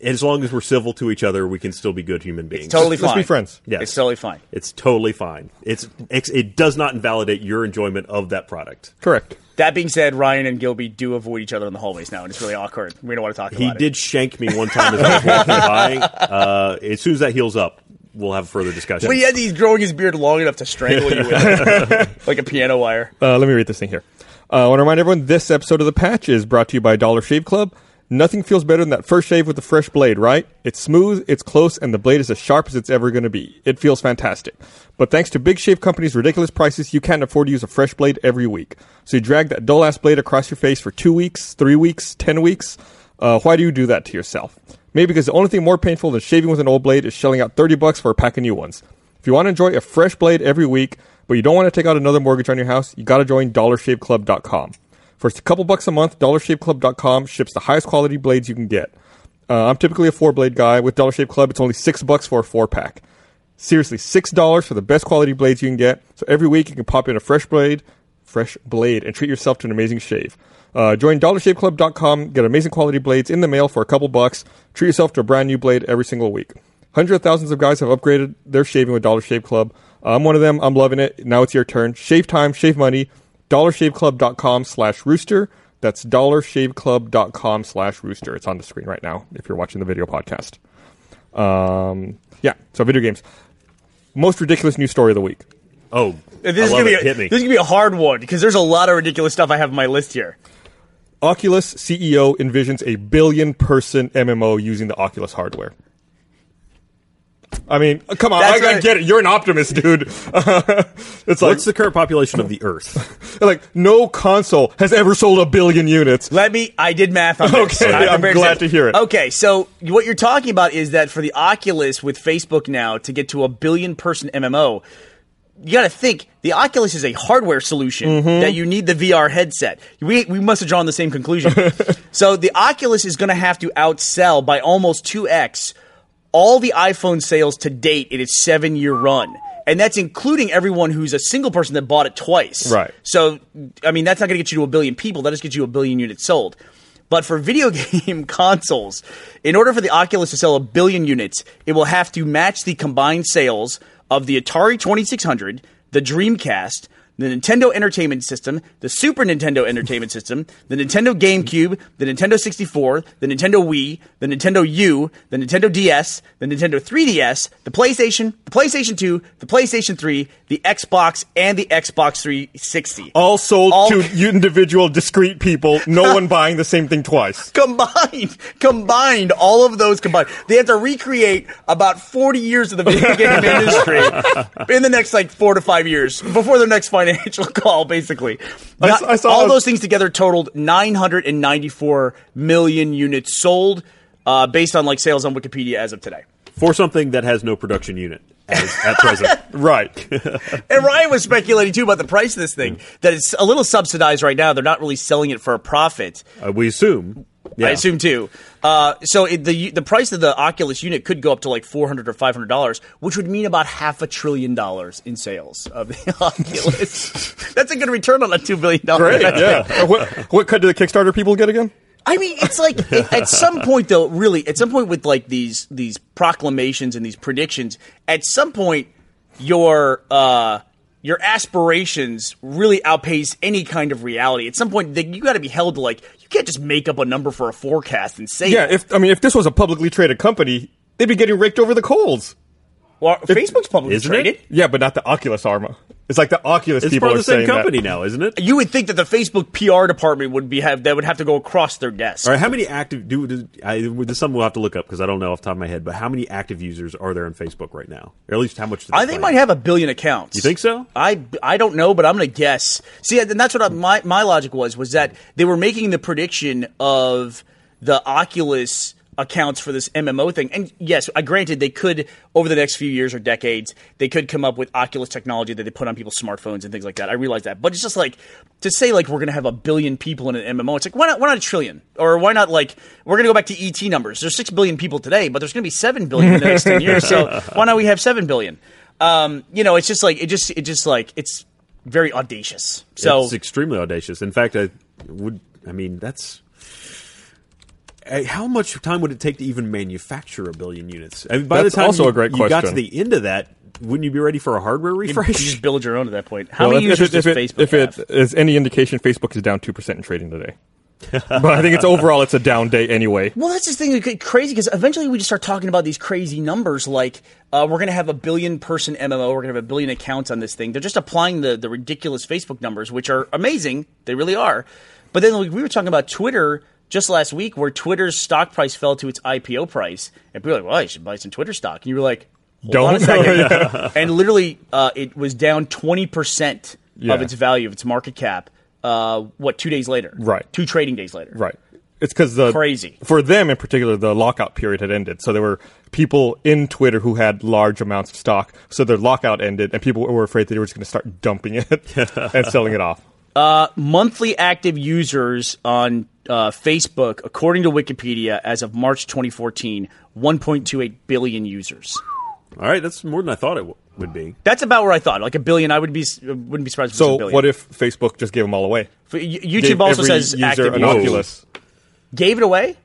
Speaker 2: As long as we're civil to each other, we can still be good human beings.
Speaker 3: totally
Speaker 1: Let's
Speaker 3: fine.
Speaker 1: be friends.
Speaker 2: Yes.
Speaker 3: It's totally fine.
Speaker 2: It's totally fine. It's, it's it does not invalidate your enjoyment of that product.
Speaker 1: Correct.
Speaker 3: That being said, Ryan and Gilby do avoid each other in the hallways now, and it's really awkward. We don't want to talk
Speaker 2: He
Speaker 3: about it.
Speaker 2: did shank me one time as I was walking by. (laughs) Uh, as soon as that heals up, we'll have further discussion.
Speaker 3: But yet he's growing his beard long enough to strangle you with it, (laughs) like a piano wire.
Speaker 1: Uh, let me read this thing here. Uh, I want to remind everyone this episode of The Patch is brought to you by Dollar Shave Club. Nothing feels better than that first shave with a fresh blade, right? It's smooth, it's close, and the blade is as sharp as it's ever going to be. It feels fantastic. But thanks to Big Shave Company's ridiculous prices, you can't afford to use a fresh blade every week. So you drag that dull ass blade across your face for two weeks, three weeks, ten weeks. Uh, why do you do that to yourself? Maybe because the only thing more painful than shaving with an old blade is shelling out 30 bucks for a pack of new ones. If you want to enjoy a fresh blade every week, but you don't want to take out another mortgage on your house, you got to join dollarshaveclub.com. For a couple bucks a month, dollarshaveclub.com ships the highest quality blades you can get. Uh, I'm typically a four blade guy. With Dollar Shave Club, it's only six bucks for a four pack. Seriously, six dollars for the best quality blades you can get. So every week you can pop in a fresh blade, fresh blade, and treat yourself to an amazing shave. Uh, join dollarshaveclub.com, get amazing quality blades in the mail for a couple bucks. Treat yourself to a brand new blade every single week. Hundreds of thousands of guys have upgraded their shaving with Dollar Shave Club. I'm one of them. I'm loving it. Now it's your turn. Shave time, shave money. DollarShaveClub.com slash rooster. That's dollarshaveclub.com slash rooster. It's on the screen right now if you're watching the video podcast. Um, yeah, so video games. Most ridiculous news story of the week.
Speaker 2: Oh,
Speaker 3: This
Speaker 2: I
Speaker 3: is
Speaker 2: love
Speaker 3: gonna be a,
Speaker 2: Hit me.
Speaker 3: this is gonna be a hard one because there's a lot of ridiculous stuff I have on my list here.
Speaker 1: Oculus CEO envisions a billion person MMO using the Oculus hardware. I mean, uh, come on, I, I get it. You're an optimist, dude. (laughs) it's like,
Speaker 2: What's the current population of the Earth? (laughs)
Speaker 1: like no console has ever sold a billion units.
Speaker 3: Let me. I did math on this.
Speaker 1: Okay, I'm glad to hear it.
Speaker 3: Okay, so what you're talking about is that for the Oculus with Facebook now to get to a billion person MMO, you got to think the Oculus is a hardware solution
Speaker 1: Mm-hmm.
Speaker 3: that you need the VR headset. We we must have drawn the same conclusion. (laughs) so the Oculus is going to have to outsell by almost two x all the iPhone sales to date in its seven year run. And that's including everyone who's a single person that bought it twice.
Speaker 1: Right.
Speaker 3: So, I mean, that's not going to get you to a billion people. That just gets you a billion units sold. But for video (laughs) game consoles, in order for the Oculus to sell a billion units, it will have to match the combined sales of the Atari 2600, the Dreamcast, the Nintendo Entertainment System, the Super Nintendo Entertainment (laughs) System, the Nintendo GameCube, the Nintendo 64, the Nintendo Wii, the Nintendo U, the Nintendo DS, the Nintendo 3DS, the PlayStation, the PlayStation 2, the PlayStation 3, the Xbox, and the Xbox 360.
Speaker 1: All sold
Speaker 3: All-
Speaker 1: to (laughs) individual, discrete people. No one buying the same thing twice. (laughs)
Speaker 3: combined, combined, all of those combined. They have to recreate about 40 years of the video game industry in the next like four to five years before their next financial (laughs) call, basically.
Speaker 1: I
Speaker 3: Not-
Speaker 1: I saw
Speaker 3: all
Speaker 1: a-
Speaker 3: those things together totaled 994 million units sold, uh, based on like sales on Wikipedia as of today.
Speaker 2: For something that has no production unit as, at present. (laughs)
Speaker 1: Right.
Speaker 3: And Ryan was speculating too about the price of this thing, that it's a little subsidized right now. They're not really selling it for a profit.
Speaker 2: Uh, we assume. Yeah.
Speaker 3: I assume too. Uh, so it, the the price of the Oculus unit could go up to like four hundred or five hundred dollars, which would mean about half a trillion dollars in sales of the (laughs) Oculus. (laughs) That's a good return on that two billion dollars.
Speaker 1: Great. Yeah. Uh, what, what cut do the Kickstarter people get again?
Speaker 3: I mean, it's like it- at some point, though. Really, at some point with like these these proclamations and these predictions, at some point, your uh, your aspirations really outpace any kind of reality. At some point, you got to be held to like you can't just make up a number for a forecast and say
Speaker 1: Yeah.
Speaker 3: it.
Speaker 1: If I mean, if this was a publicly traded company, they'd be getting raked over the coals.
Speaker 3: Well, Facebook's publicly
Speaker 2: Isn't
Speaker 3: traded.
Speaker 2: it?
Speaker 1: Yeah, but not the Oculus Arma. It's like the Oculus
Speaker 2: It's
Speaker 1: people
Speaker 2: part
Speaker 1: are
Speaker 2: of the same
Speaker 1: saying
Speaker 2: company
Speaker 1: that.
Speaker 2: now, isn't it?
Speaker 3: You would think that the Facebook PR department would be have that would have to go across their desk.
Speaker 2: All right, how many active do, do I, this is something we'll have to look up because I don't know off the top of my head. But how many active users are there on Facebook right now, or at least how much? Do
Speaker 3: I think might have a billion accounts.
Speaker 2: You think so?
Speaker 3: I, I don't know, but I'm going to guess. See, and that's what I, my my logic was was that they were making the prediction of the Oculus accounts for this MMO thing. And yes, I granted they could over the next few years or decades they could come up with Oculus technology that they put on people's smartphones and things like that. I realize that, but it's just like to say like we're going to have a billion people in an MMO. It's like why not why not a trillion or why not like we're going to go back to ET numbers. There's six billion people today, but there's going to be seven billion in the next ten (laughs) years. So why not we have seven billion? Um, you know, it's just like it just it just like it's very audacious. So
Speaker 2: it's extremely audacious. In fact, I would. I mean, that's. How much time would it take to even manufacture a billion units? I mean, by
Speaker 1: That's
Speaker 2: the time
Speaker 1: also
Speaker 2: you,
Speaker 1: a great
Speaker 2: you got to the end of that, wouldn't you be ready for a hardware refresh?
Speaker 3: you
Speaker 2: refresh?
Speaker 3: just build your own at that point. How
Speaker 1: Well,
Speaker 3: many
Speaker 1: if,
Speaker 3: users
Speaker 1: if,
Speaker 3: does
Speaker 1: it, if,
Speaker 3: Facebook
Speaker 1: it, if
Speaker 3: have?
Speaker 1: it is any indication, Facebook is down two percent in trading today. (laughs) but I think it's overall it's a down day anyway.
Speaker 3: Well, that's the thing. It's crazy because eventually we just start talking about these crazy numbers. Like uh, we're going to have a billion person MMO. We're going to have a billion accounts on this thing. They're just applying the the ridiculous Facebook numbers, which are amazing. They really are. But then like, we were talking about Twitter just last week, where Twitter's stock price fell to its IPO price, and people were like, "Well, I should buy some Twitter stock." And you were like, Hold on a
Speaker 1: Don't. (laughs)
Speaker 3: And literally, uh, it was down twenty percent
Speaker 1: Yeah.
Speaker 3: of its value, of its market cap. Uh, what two days later?
Speaker 1: Right.
Speaker 3: Two trading days later.
Speaker 1: Right. It's because the
Speaker 3: Crazy.
Speaker 1: for them in particular. The lockout period had ended, so there were people in Twitter who had large amounts of stock. So their lockout ended, and people were afraid that they were just going to start dumping it (laughs) and selling it off.
Speaker 3: monthly active users on uh, Facebook, according to Wikipedia, as of March 2014, 1.28 billion users.
Speaker 2: All right, that's more than I thought it w- would be.
Speaker 3: That's about where I thought, like a billion. I would be wouldn't be surprised. If
Speaker 1: So
Speaker 3: a billion.
Speaker 1: what if Facebook just gave them all away?
Speaker 3: For- y-
Speaker 1: Gave
Speaker 3: YouTube also says
Speaker 1: user
Speaker 3: active
Speaker 1: an. Oculus.
Speaker 3: Gave it away?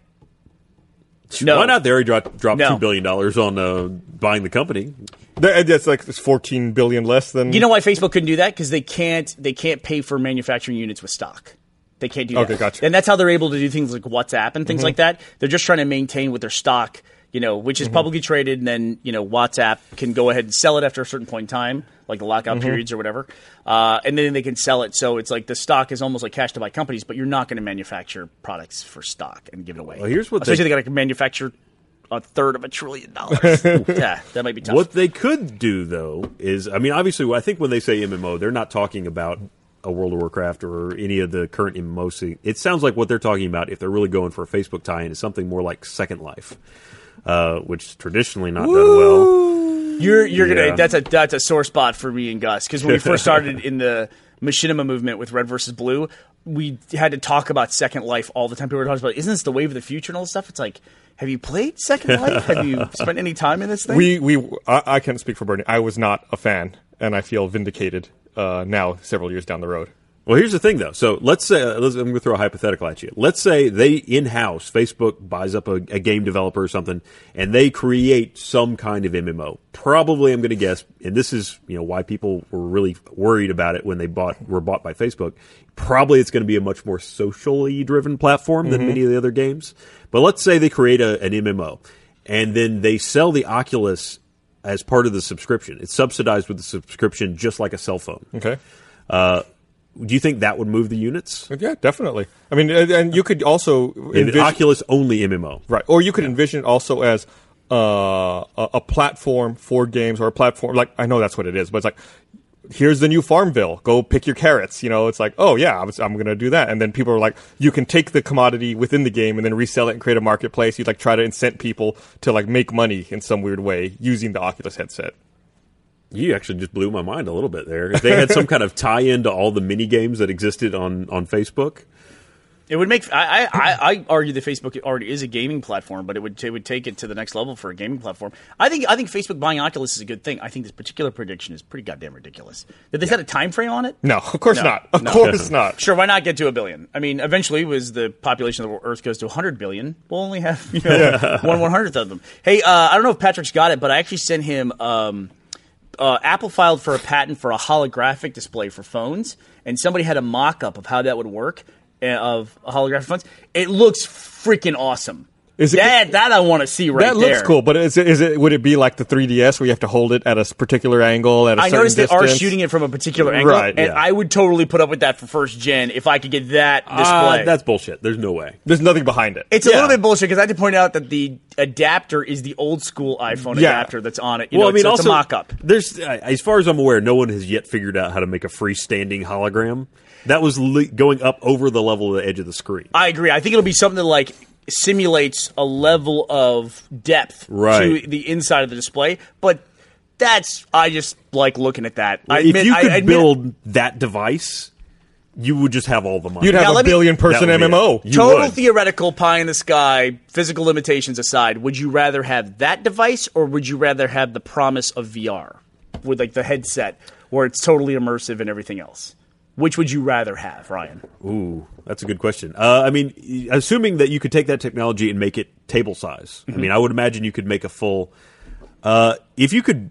Speaker 3: No.
Speaker 2: Why not? They already dropped, dropped
Speaker 3: No.
Speaker 2: two billion dollars on uh, buying the company.
Speaker 1: That's like it's 14 billion less than
Speaker 3: You know why Facebook couldn't do that? Because they can't they can't pay for manufacturing units with stock. They can't do that.
Speaker 1: Okay, gotcha.
Speaker 3: And that's how they're able to do things like WhatsApp and things mm-hmm. like that. They're just trying to maintain with their stock, you know, which is mm-hmm. publicly traded, and then you know WhatsApp can go ahead and sell it after a certain point in time, like the lockout mm-hmm. periods or whatever, uh, and then they can sell it. So it's like the stock is almost like cash to buy companies, but you're not going to manufacture products for stock and give it away.
Speaker 2: Well, here's what they-
Speaker 3: they, got to manufacture a third of a trillion dollars. (laughs) yeah, that might be tough.
Speaker 2: What they could do, though, is I mean, obviously, I think when they say MMO, they're not talking about a World of Warcraft or any of the current MMO. scene. It sounds like what they're talking about, if they're really going for a Facebook tie-in, is something more like Second Life, uh, which is traditionally not done well.
Speaker 3: You're you're
Speaker 2: Yeah.
Speaker 3: gonna that's a that's a sore spot for me and Gus because when we first started (laughs) in the machinima movement with Red versus Blue, we had to talk about Second Life all the time. People were talking about, isn't this the wave of the future and all this stuff? It's like, have you played Second (laughs) Life? have you spent any time in this thing?
Speaker 1: We we I, I can't speak for Bernie. I was not a fan, and I feel vindicated uh, now, several years down the road.
Speaker 2: Well, here's the thing, though. So let's say let's, I'm going to throw a hypothetical at you. Let's say they in-house Facebook buys up a, a game developer or something, and they create some kind of MMO. Probably, I'm going to guess, and this is you know why people were really worried about it when they bought were bought by Facebook. Probably, it's going to be a much more socially driven platform than many of the other games. But let's say they create a, an MMO, and then they sell the Oculus as part of the subscription. It's subsidized with the subscription, just like a cell phone.
Speaker 1: Okay.
Speaker 2: Do you think that would move the units?
Speaker 1: Yeah, definitely. I mean, and, and you could also envision,
Speaker 2: Oculus only MMO.
Speaker 1: right, or you could envision it also as uh, a, a platform for games or a platform like I know that's what it is, but it's like here's the new Farmville. Go pick your carrots. You know, it's like oh yeah, I'm going to do that, and then people are like, you can take the commodity within the game and then resell it and create a marketplace. You like try to incent people to like make money in some weird way using the Oculus headset.
Speaker 2: You actually just blew my mind a little bit there. If they had some (laughs) kind of tie-in to all the mini games that existed on, on Facebook,
Speaker 3: it would make I, I I argue that Facebook already is a gaming platform, but it would it would take it to the next level for a gaming platform. I think I think Facebook buying Oculus is a good thing. I think this particular prediction is pretty goddamn ridiculous. Did they set a time frame on it?
Speaker 1: No, of course
Speaker 3: No,
Speaker 1: not. Of
Speaker 3: no.
Speaker 1: course (laughs) not.
Speaker 3: Sure, why not get to a billion? I mean, eventually, was the population of the Earth goes to 100 billion, we'll only have you know, (laughs) one one hundredth of them. Hey, uh, I don't know if Patrick's got it, but I actually sent him. Um, uh, Apple filed for a patent for a holographic display for phones, and somebody had a mock-up of how that would work of holographic phones. It looks freaking awesome.
Speaker 1: Is it-
Speaker 3: that that I want to see right
Speaker 1: that looks
Speaker 3: there.
Speaker 1: cool, but is it, is it would it be like the 3DS where you have to hold it at a particular angle at a
Speaker 3: I noticed they
Speaker 1: distance?
Speaker 3: are shooting it from a particular angle,
Speaker 1: Right,
Speaker 3: and
Speaker 1: yeah.
Speaker 3: I would totally put up with that for first gen if I could get that display.
Speaker 2: uh, that's bullshit. There's no way.
Speaker 1: There's nothing behind it.
Speaker 3: It's a little bit bullshit because I had to point out that the adapter is the old school iPhone
Speaker 1: Yeah.
Speaker 3: adapter that's on it. You
Speaker 2: well,
Speaker 3: know,
Speaker 2: I mean,
Speaker 3: it's,
Speaker 2: also
Speaker 3: it's a mock-up.
Speaker 2: There's, uh, as far as I'm aware, no one has yet figured out how to make a freestanding hologram. That was li- going up over the level of the edge of the screen.
Speaker 3: I agree. I think it'll be something that like simulates a level of depth
Speaker 2: Right.
Speaker 3: to the inside of the display, but that's I just like looking at that. I
Speaker 2: if
Speaker 3: admit-
Speaker 2: you
Speaker 3: I
Speaker 2: could
Speaker 3: admit-
Speaker 2: build that device, you would just have all the money.
Speaker 1: You'd have
Speaker 3: Now,
Speaker 1: a
Speaker 3: let me-
Speaker 1: billion person
Speaker 2: That
Speaker 1: MMO.
Speaker 3: total
Speaker 2: would.
Speaker 3: theoretical pie in the sky, physical limitations aside, would you rather have that device or would you rather have the promise of VR with like the headset where it's totally immersive and everything else? Which would you rather have, Ryan?
Speaker 2: Ooh, that's a good question. Uh, I mean, assuming that you could take that technology and make it table size.
Speaker 3: Mm-hmm.
Speaker 2: I mean, I would imagine you could make a full. Uh, if you could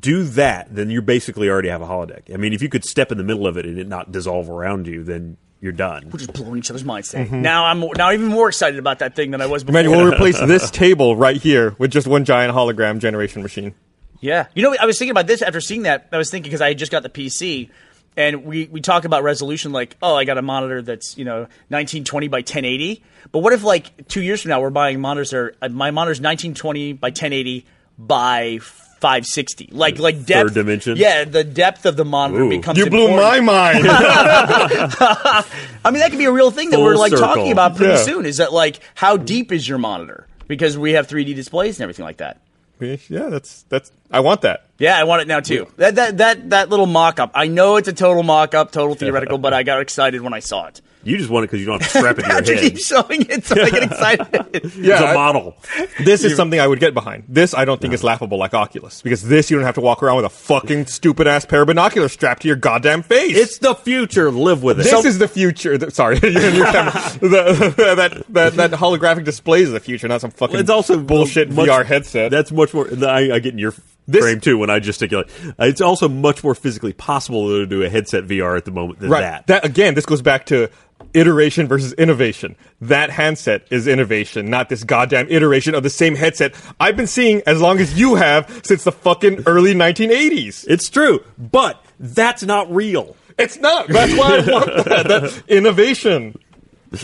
Speaker 2: do that, then you basically already have a holodeck. I mean, if you could step in the middle of it and it not dissolve around you, then you're done.
Speaker 3: We're just blowing each other's minds today. Now I'm now even more excited about that thing than I was before.
Speaker 1: Imagine we'll replace (laughs) this table right here with just one giant hologram generation machine.
Speaker 3: Yeah, you know, I was thinking about this after seeing that. I was thinking because I had just got the PC, and we we talk about resolution like, oh, I got a monitor that's you know 1920 by 1080. But what if like two years from now we're buying monitors that are uh, my monitor's 1920 by 1080 by 560, like like depth
Speaker 2: dimension?
Speaker 3: Yeah, the depth of the monitor
Speaker 2: Ooh.
Speaker 3: becomes.
Speaker 1: You blew my mind. (laughs)
Speaker 3: I mean, that could be a real thing that
Speaker 2: Full
Speaker 3: we're like
Speaker 2: circle.
Speaker 3: talking about pretty
Speaker 1: Yeah.
Speaker 3: soon. Is that like how deep is your monitor? Because we have 3D displays and everything like that.
Speaker 1: Yeah, that's that's. I want that.
Speaker 3: Yeah, I want it now too. That that that that little mock up. I know it's a total mock up, total theoretical, but I got excited when I saw it.
Speaker 2: You just want it because you don't have to strap it to your (laughs)
Speaker 3: Patrick
Speaker 2: head.
Speaker 3: keeps showing it, so I get excited. (laughs)
Speaker 1: Yeah,
Speaker 2: it's a
Speaker 1: I-
Speaker 2: model.
Speaker 1: This is something I would get behind. This I don't think is laughable like Oculus because this you don't have to walk around with a fucking stupid ass pair of binoculars strapped to your goddamn face.
Speaker 2: It's the future. Live with it.
Speaker 1: this is the future. Th- Sorry, (laughs) your, your camera. The, that, that that holographic display is the future, not some fucking
Speaker 2: it's also
Speaker 1: bullshit
Speaker 2: much-
Speaker 1: VR headset.
Speaker 2: That's much more. I, I get in your
Speaker 1: This-
Speaker 2: frame too when I gesticulate. Uh, It's also much more physically possible to do a headset VR at the moment than
Speaker 1: right.
Speaker 2: that.
Speaker 1: again, this goes back to iteration versus innovation. That handset is innovation, not this goddamn iteration of the same headset I've been seeing as long as you have since the fucking early 1980s.
Speaker 2: It's true, but that's not real.
Speaker 1: It's not. That's why I want that. That's (laughs) innovation.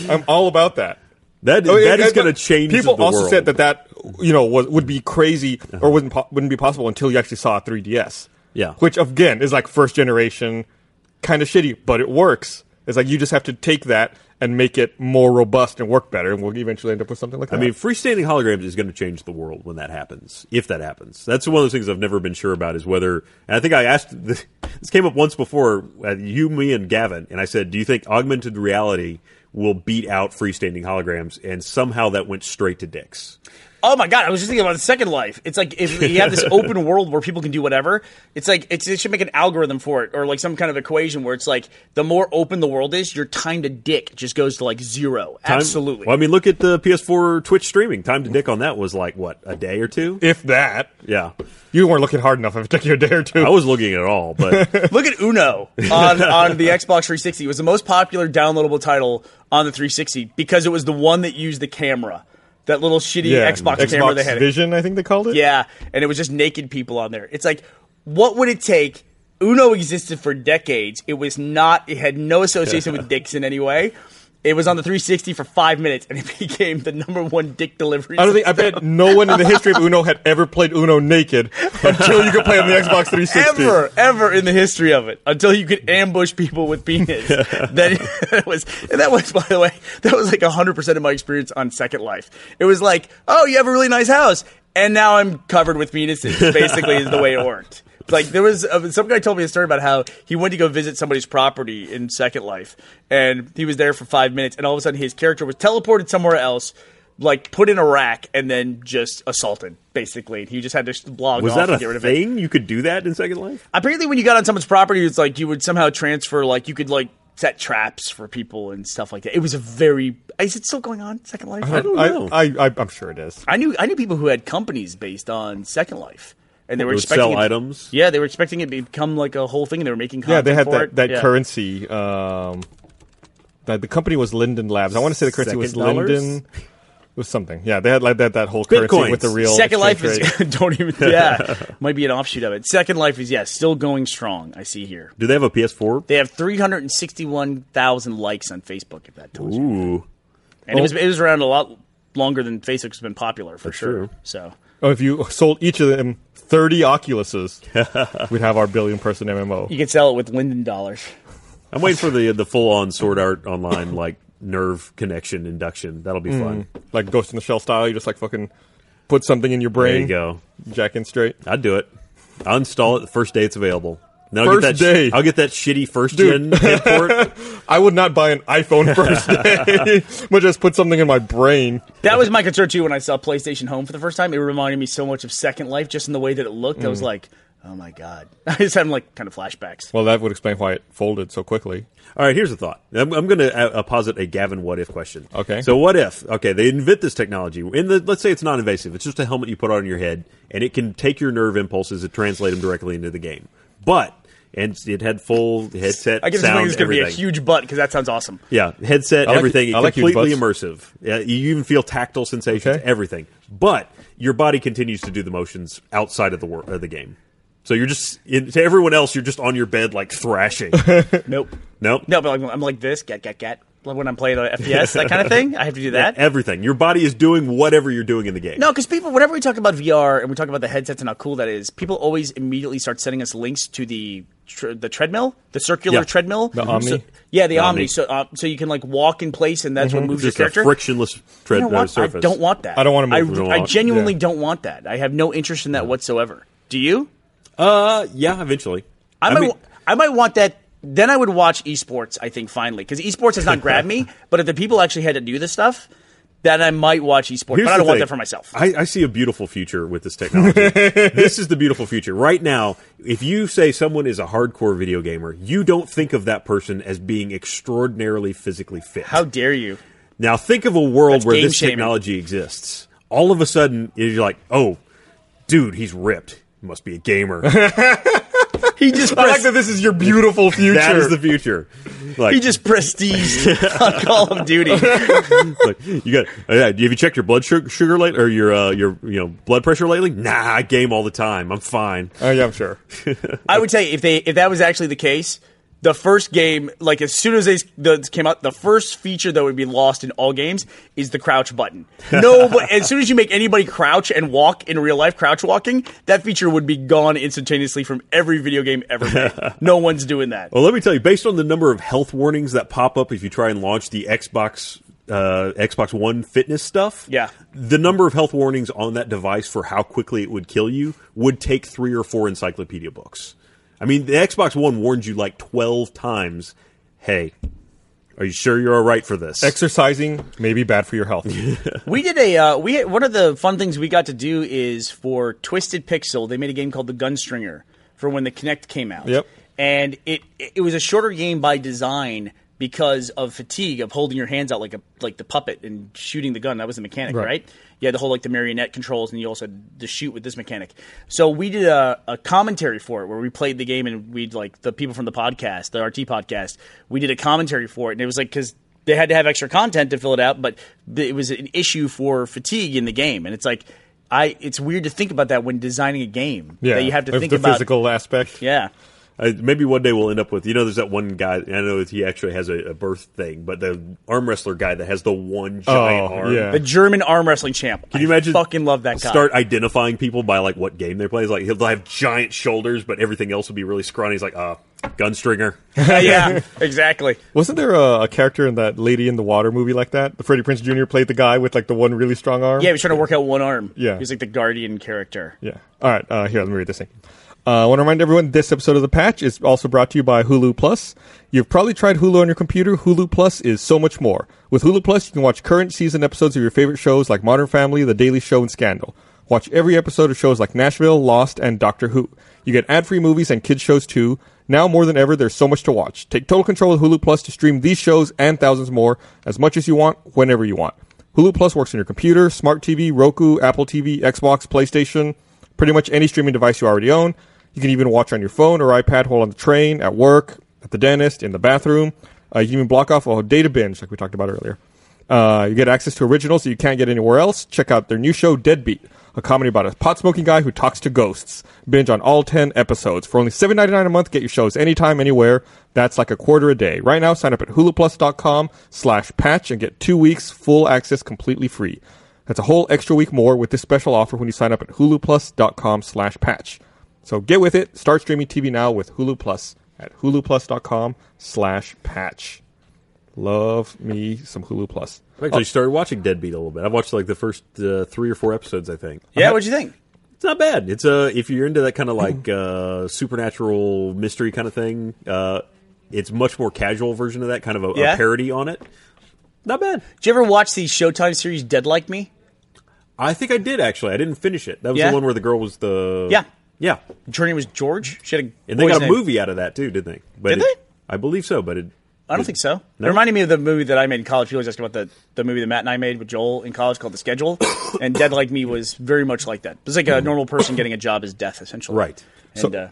Speaker 1: I'm all about that.
Speaker 2: That
Speaker 1: Oh,
Speaker 2: is going to change.
Speaker 1: People also
Speaker 2: world.
Speaker 1: said that that you know was, would be crazy or wouldn't po- wouldn't be possible until you actually saw a 3ds.
Speaker 2: Yeah.
Speaker 1: which again is like first generation, kind of shitty, but it works. It's like you just have to take that and make it more robust and work better, and we'll eventually end up with something like that.
Speaker 2: I mean, freestanding holograms is going to change the world when that happens. If that happens, that's one of those things I've never been sure about. Is whether and I think I asked (laughs) this came up once before. Uh, you, me, and Gavin, and I said, "Do you think augmented reality will beat out freestanding holograms?" And somehow that went straight to dicks.
Speaker 3: Oh my god! I was just thinking about the Second Life. It's like if you have this open (laughs) world where people can do whatever. It's like it's, it should make an algorithm for it, or like some kind of equation where it's like the more open the world is, your time to dick just goes to like zero.
Speaker 2: Time-
Speaker 3: Absolutely.
Speaker 2: Well, I mean, look at the PS4 Twitch streaming. Time to dick on that was like what a day or two.
Speaker 1: if that,
Speaker 2: Yeah,
Speaker 1: you weren't looking hard enough. If it took you a day or two,
Speaker 2: I was looking at all, but (laughs)
Speaker 3: Look at Uno on, (laughs) on the Xbox 360. It was the most popular downloadable title on the 360 because it was the one that used the camera. That little shitty
Speaker 1: yeah,
Speaker 3: Xbox, camera they had.
Speaker 1: Vision, I think they called it.
Speaker 3: Yeah, and it was just naked people on there. It's like, what would it take? Uno existed for decades. It was not. It had no association with (laughs) dicks in any way. It was on the 360 for five minutes, and it (laughs) became the number one dick delivery.
Speaker 1: I don't think I bet no one in the history of Uno had ever played Uno naked until you could play on the Xbox 360.
Speaker 3: ever, ever in the history of it until you could ambush people with penis. (laughs) then (laughs) it was, and that was, by the way, that was like hundred percent of my experience on Second Life. It was like, oh, you have a really nice house, and now I'm covered with penises. Basically, is the way it worked. (laughs) Like there was uh, some guy told me a story about how he went to go visit somebody's property in Second Life, and he was there for five minutes, and all of a sudden his character was teleported somewhere else. Like put in a rack and then just assaulted, basically. He just had to blog
Speaker 2: was
Speaker 3: off
Speaker 2: that
Speaker 3: and
Speaker 2: a
Speaker 3: get rid of it
Speaker 2: thing? You could do that in Second Life?
Speaker 3: apparently when you got on someone's property it's like you would somehow transfer like you could like set traps for people and stuff like that it was a very is it still going on second life
Speaker 2: I don't know.
Speaker 1: I, I, I'm sure it is.
Speaker 3: I knew i knew people who had companies based on second life and they were expecting
Speaker 2: sell
Speaker 3: it,
Speaker 2: items?
Speaker 3: yeah they were expecting it to become like a whole thing and they were making
Speaker 1: Yeah,
Speaker 3: content
Speaker 1: they had
Speaker 3: for
Speaker 1: that,
Speaker 3: it.
Speaker 1: that
Speaker 3: Yeah.
Speaker 1: currency. Um, the, the company was Linden Labs. I want to say the currency was
Speaker 2: Second dollars?
Speaker 1: Linden. It was something. Yeah, they had like that that whole currency
Speaker 2: Bitcoins.
Speaker 1: with the real
Speaker 3: Second Life
Speaker 1: exchange
Speaker 3: is (laughs) don't even (laughs) yeah might be an offshoot of it. Second Life is yeah still going strong. I see here
Speaker 2: Do they have a PS4?
Speaker 3: they have three hundred and sixty one thousand likes on Facebook. If that you,
Speaker 2: Ooh.
Speaker 3: and it was it was around a lot longer than Facebook's been popular for sure.
Speaker 2: true.
Speaker 3: So
Speaker 1: Oh, if you sold each of them thirty Oculuses, (laughs) we'd have our billion person MMO.
Speaker 3: You could sell it with Linden dollars.
Speaker 2: I'm waiting for the the full on Sword Art Online like nerve connection induction. That'll be mm. fun.
Speaker 1: Like Ghost in the Shell style, you just like fucking put something in your brain.
Speaker 2: There
Speaker 1: brain.
Speaker 2: you go.
Speaker 1: Jack in straight.
Speaker 2: I'd do it. I'll install it the first day it's available. Then I'll
Speaker 1: First
Speaker 2: get that
Speaker 1: day.
Speaker 2: I'll get that shitty first
Speaker 1: Dude.
Speaker 2: gen head port. (laughs)
Speaker 1: I would not buy an iPhone first (laughs) day, (laughs) but just put something in my brain.
Speaker 3: That was my concern too when I saw PlayStation Home for the first time. It reminded me so much of Second Life, just in the way that it looked. I was like, oh my god. I just had like kind of flashbacks.
Speaker 1: Well, that would explain why it folded so quickly.
Speaker 2: All right, here's a thought. I'm, I'm going to uh, posit a Gavin what if question.
Speaker 1: Okay.
Speaker 2: So what if? Okay, they invent this technology. In the let's say it's non-invasive. It's just a helmet you put on your head, and it can take your nerve impulses and translate them directly into the game. But and it had full headset
Speaker 3: I guess
Speaker 2: sound.
Speaker 3: this is going to be a huge butt because that sounds awesome.
Speaker 2: Yeah, headset,
Speaker 1: like-
Speaker 2: everything.
Speaker 1: I like
Speaker 2: completely immersive. Yeah, you even feel tactile sensations,
Speaker 1: Okay.
Speaker 2: everything. But your body continues to do the motions outside of the wor- of the game. So you're just in, to everyone else, you're just on your bed like thrashing. (laughs)
Speaker 3: Nope.
Speaker 2: nope.
Speaker 3: No, but like, I'm like this, get, get, get. Like when I'm playing FPS, that kind of thing. I have to do (laughs) that.
Speaker 2: Everything. Your body is doing whatever you're doing in the game.
Speaker 3: No, because people, whenever we talk about VR and we talk about the headsets and how cool that is, people always immediately start sending us links to the tr- the treadmill, the circular
Speaker 2: Yeah.
Speaker 3: treadmill,
Speaker 1: The Omni?
Speaker 3: So- yeah, the,
Speaker 2: The
Speaker 3: Omni.
Speaker 2: Omni.
Speaker 3: So, uh, so you can like walk in place, and that's what moves
Speaker 2: just
Speaker 3: your
Speaker 2: a
Speaker 3: character.
Speaker 2: frictionless
Speaker 3: treadmill
Speaker 2: tread uh, surface.
Speaker 3: I don't want that.
Speaker 1: I don't wanna move.
Speaker 3: I, I genuinely
Speaker 1: yeah.
Speaker 3: don't want that. I have no interest in that whatsoever. Do you?
Speaker 2: Uh, yeah, eventually.
Speaker 3: I, might.
Speaker 2: mean,
Speaker 3: I might want that. Then I would watch esports. I think finally because esports has not (laughs) grabbed me. But if the people actually had to do this stuff, then I might watch esports.
Speaker 2: Here's
Speaker 3: but I don't want that for myself.
Speaker 2: I, I see a beautiful future with this technology. (laughs) this is the beautiful future. Right now, if you say someone is a hardcore video gamer, you don't think of that person as being extraordinarily physically fit.
Speaker 3: How dare you?
Speaker 2: now, think of a world
Speaker 3: That's
Speaker 2: where this
Speaker 3: shaming.
Speaker 2: technology exists. All of a sudden, you're like, oh, dude, he's ripped. Must be a gamer. (laughs)
Speaker 3: He just
Speaker 1: I like that this is your beautiful future.
Speaker 2: that is the future. Like,
Speaker 3: he just prestiged (laughs) on Call of Duty. (laughs)
Speaker 2: like, you got. Uh, have you checked your blood sugar, sugar lately, or your uh, your you know blood pressure lately? Nah, I game all the time. I'm fine.
Speaker 1: Oh yeah, I'm sure. (laughs)
Speaker 3: I would tell you if they if that was actually the case, the first game, like as soon as they the, came out, the first feature that would be lost in all games is the crouch button. (laughs) No, but as soon as you make anybody crouch and walk in real life, crouch walking, that feature would be gone instantaneously from every video game ever made. (laughs) no one's doing that.
Speaker 2: Well, let me tell you, based on the number of health warnings that pop up if you try and launch the Xbox uh, Xbox One fitness stuff,
Speaker 3: Yeah.
Speaker 2: the number of health warnings on that device for how quickly it would kill you would take three or four encyclopedia books. I mean, the Xbox One warns you like twelve times. Hey, are you sure you're all right for this?
Speaker 1: Exercising may be bad for your health. (laughs)
Speaker 3: We did a uh, we one of the fun things we got to do is for Twisted Pixel. They made a game called the Gunstringer for when the Kinect came out.
Speaker 1: Yep.
Speaker 3: And it it was a shorter game by design because of fatigue of holding your hands out like a like the puppet and shooting the gun. That was the mechanic,
Speaker 1: Right.
Speaker 3: right? You had to hold like the marionette controls, and you also had to shoot with this mechanic. So we did a, a commentary for it where we played the game, and we'd like the people from the podcast, the RT podcast. We did a commentary for it, and it was like because they had to have extra content to fill it out, but it was an issue for fatigue in the game, and it's like. I, it's weird to think about that when designing a game.
Speaker 1: Yeah,
Speaker 3: that you have to think
Speaker 1: the
Speaker 3: about.
Speaker 1: physical aspect.
Speaker 3: Yeah,
Speaker 2: Uh, maybe one day we'll end up with you know there's that one guy I know that he actually has a, a birth thing, but the arm wrestler guy that has the one giant
Speaker 1: Oh,
Speaker 2: arm.
Speaker 1: yeah.
Speaker 3: the German arm wrestling champ.
Speaker 2: Can you
Speaker 3: I
Speaker 2: imagine?
Speaker 3: Fucking love that guy.
Speaker 2: Start identifying people by like what game they play. It's like he'll have giant shoulders, but everything else will be really scrawny. He's like, uh, gunstringer. (laughs)
Speaker 3: yeah, exactly.
Speaker 1: Wasn't there a, a character in that Lady in the Water movie like that? The Freddie Prinze Jr. played the guy with like the one really strong arm.
Speaker 3: Yeah, he was trying to work out one arm.
Speaker 1: Yeah.
Speaker 3: he's like the guardian character.
Speaker 1: Yeah. All right. Uh, here, let me read this thing. Uh, I want to remind everyone this episode of The Patch is also brought to you by Hulu Plus. You've probably tried Hulu on your computer. Hulu Plus is so much more. With Hulu Plus, you can watch current season episodes of your favorite shows like Modern Family, The Daily Show, and Scandal. Watch every episode of shows like Nashville, Lost, and Doctor Who. You get ad-free movies and kids shows too. Now more than ever, there's so much to watch. Take total control of Hulu Plus to stream these shows and thousands more as much as you want, whenever you want. Hulu Plus works on your computer, smart TV, Roku, Apple TV, Xbox, PlayStation, pretty much any streaming device you already own. You can even watch on your phone or iPad while on the train, at work, at the dentist, in the bathroom. Uh, you can even block off a data binge, like we talked about earlier. Uh, you get access to originals that you can't get anywhere else. Check out their new show, Deadbeat, a comedy about a pot smoking guy who talks to ghosts. Binge on all 10 episodes. For only $7.99 a month, get your shows anytime, anywhere. That's like a quarter a day. Right now, sign up at huluplus.com slash patch and get two weeks full access completely free. That's a whole extra week more with this special offer when you sign up at huluplus.com slash patch. So get with it. Start streaming TV now with Hulu Plus at huluplus.com slash patch. Love me some Hulu Plus.
Speaker 2: I actually started watching Deadbeat a little bit. I've watched like the first uh, three or four episodes, I think.
Speaker 3: Yeah, what'd you think?
Speaker 2: It's not bad. It's uh, if you're into that kind of like uh, supernatural mystery kind of thing, uh, it's much more casual version of that, kind of a,
Speaker 3: Yeah?
Speaker 2: a parody on it. Not bad.
Speaker 3: Did you ever watch the Showtime series Dead Like Me?
Speaker 2: I think I did actually. I didn't finish it. That was
Speaker 3: Yeah?
Speaker 2: the one where the girl was the
Speaker 3: Yeah.
Speaker 2: yeah,
Speaker 3: Her name was George. She had a
Speaker 2: and they
Speaker 3: boy's
Speaker 2: got a
Speaker 3: name.
Speaker 2: movie out of that too, didn't they? But
Speaker 3: Did
Speaker 2: it-
Speaker 3: they?
Speaker 2: I believe so, but it.
Speaker 3: I don't think so. It reminded me of the movie that I made in college. People always ask about the, the movie that Matt and I made with Joel in college called The Schedule. (coughs) and Dead Like Me was very much like that. It was like a normal person getting a job as death, essentially.
Speaker 2: Right.
Speaker 3: And
Speaker 1: So,
Speaker 3: uh,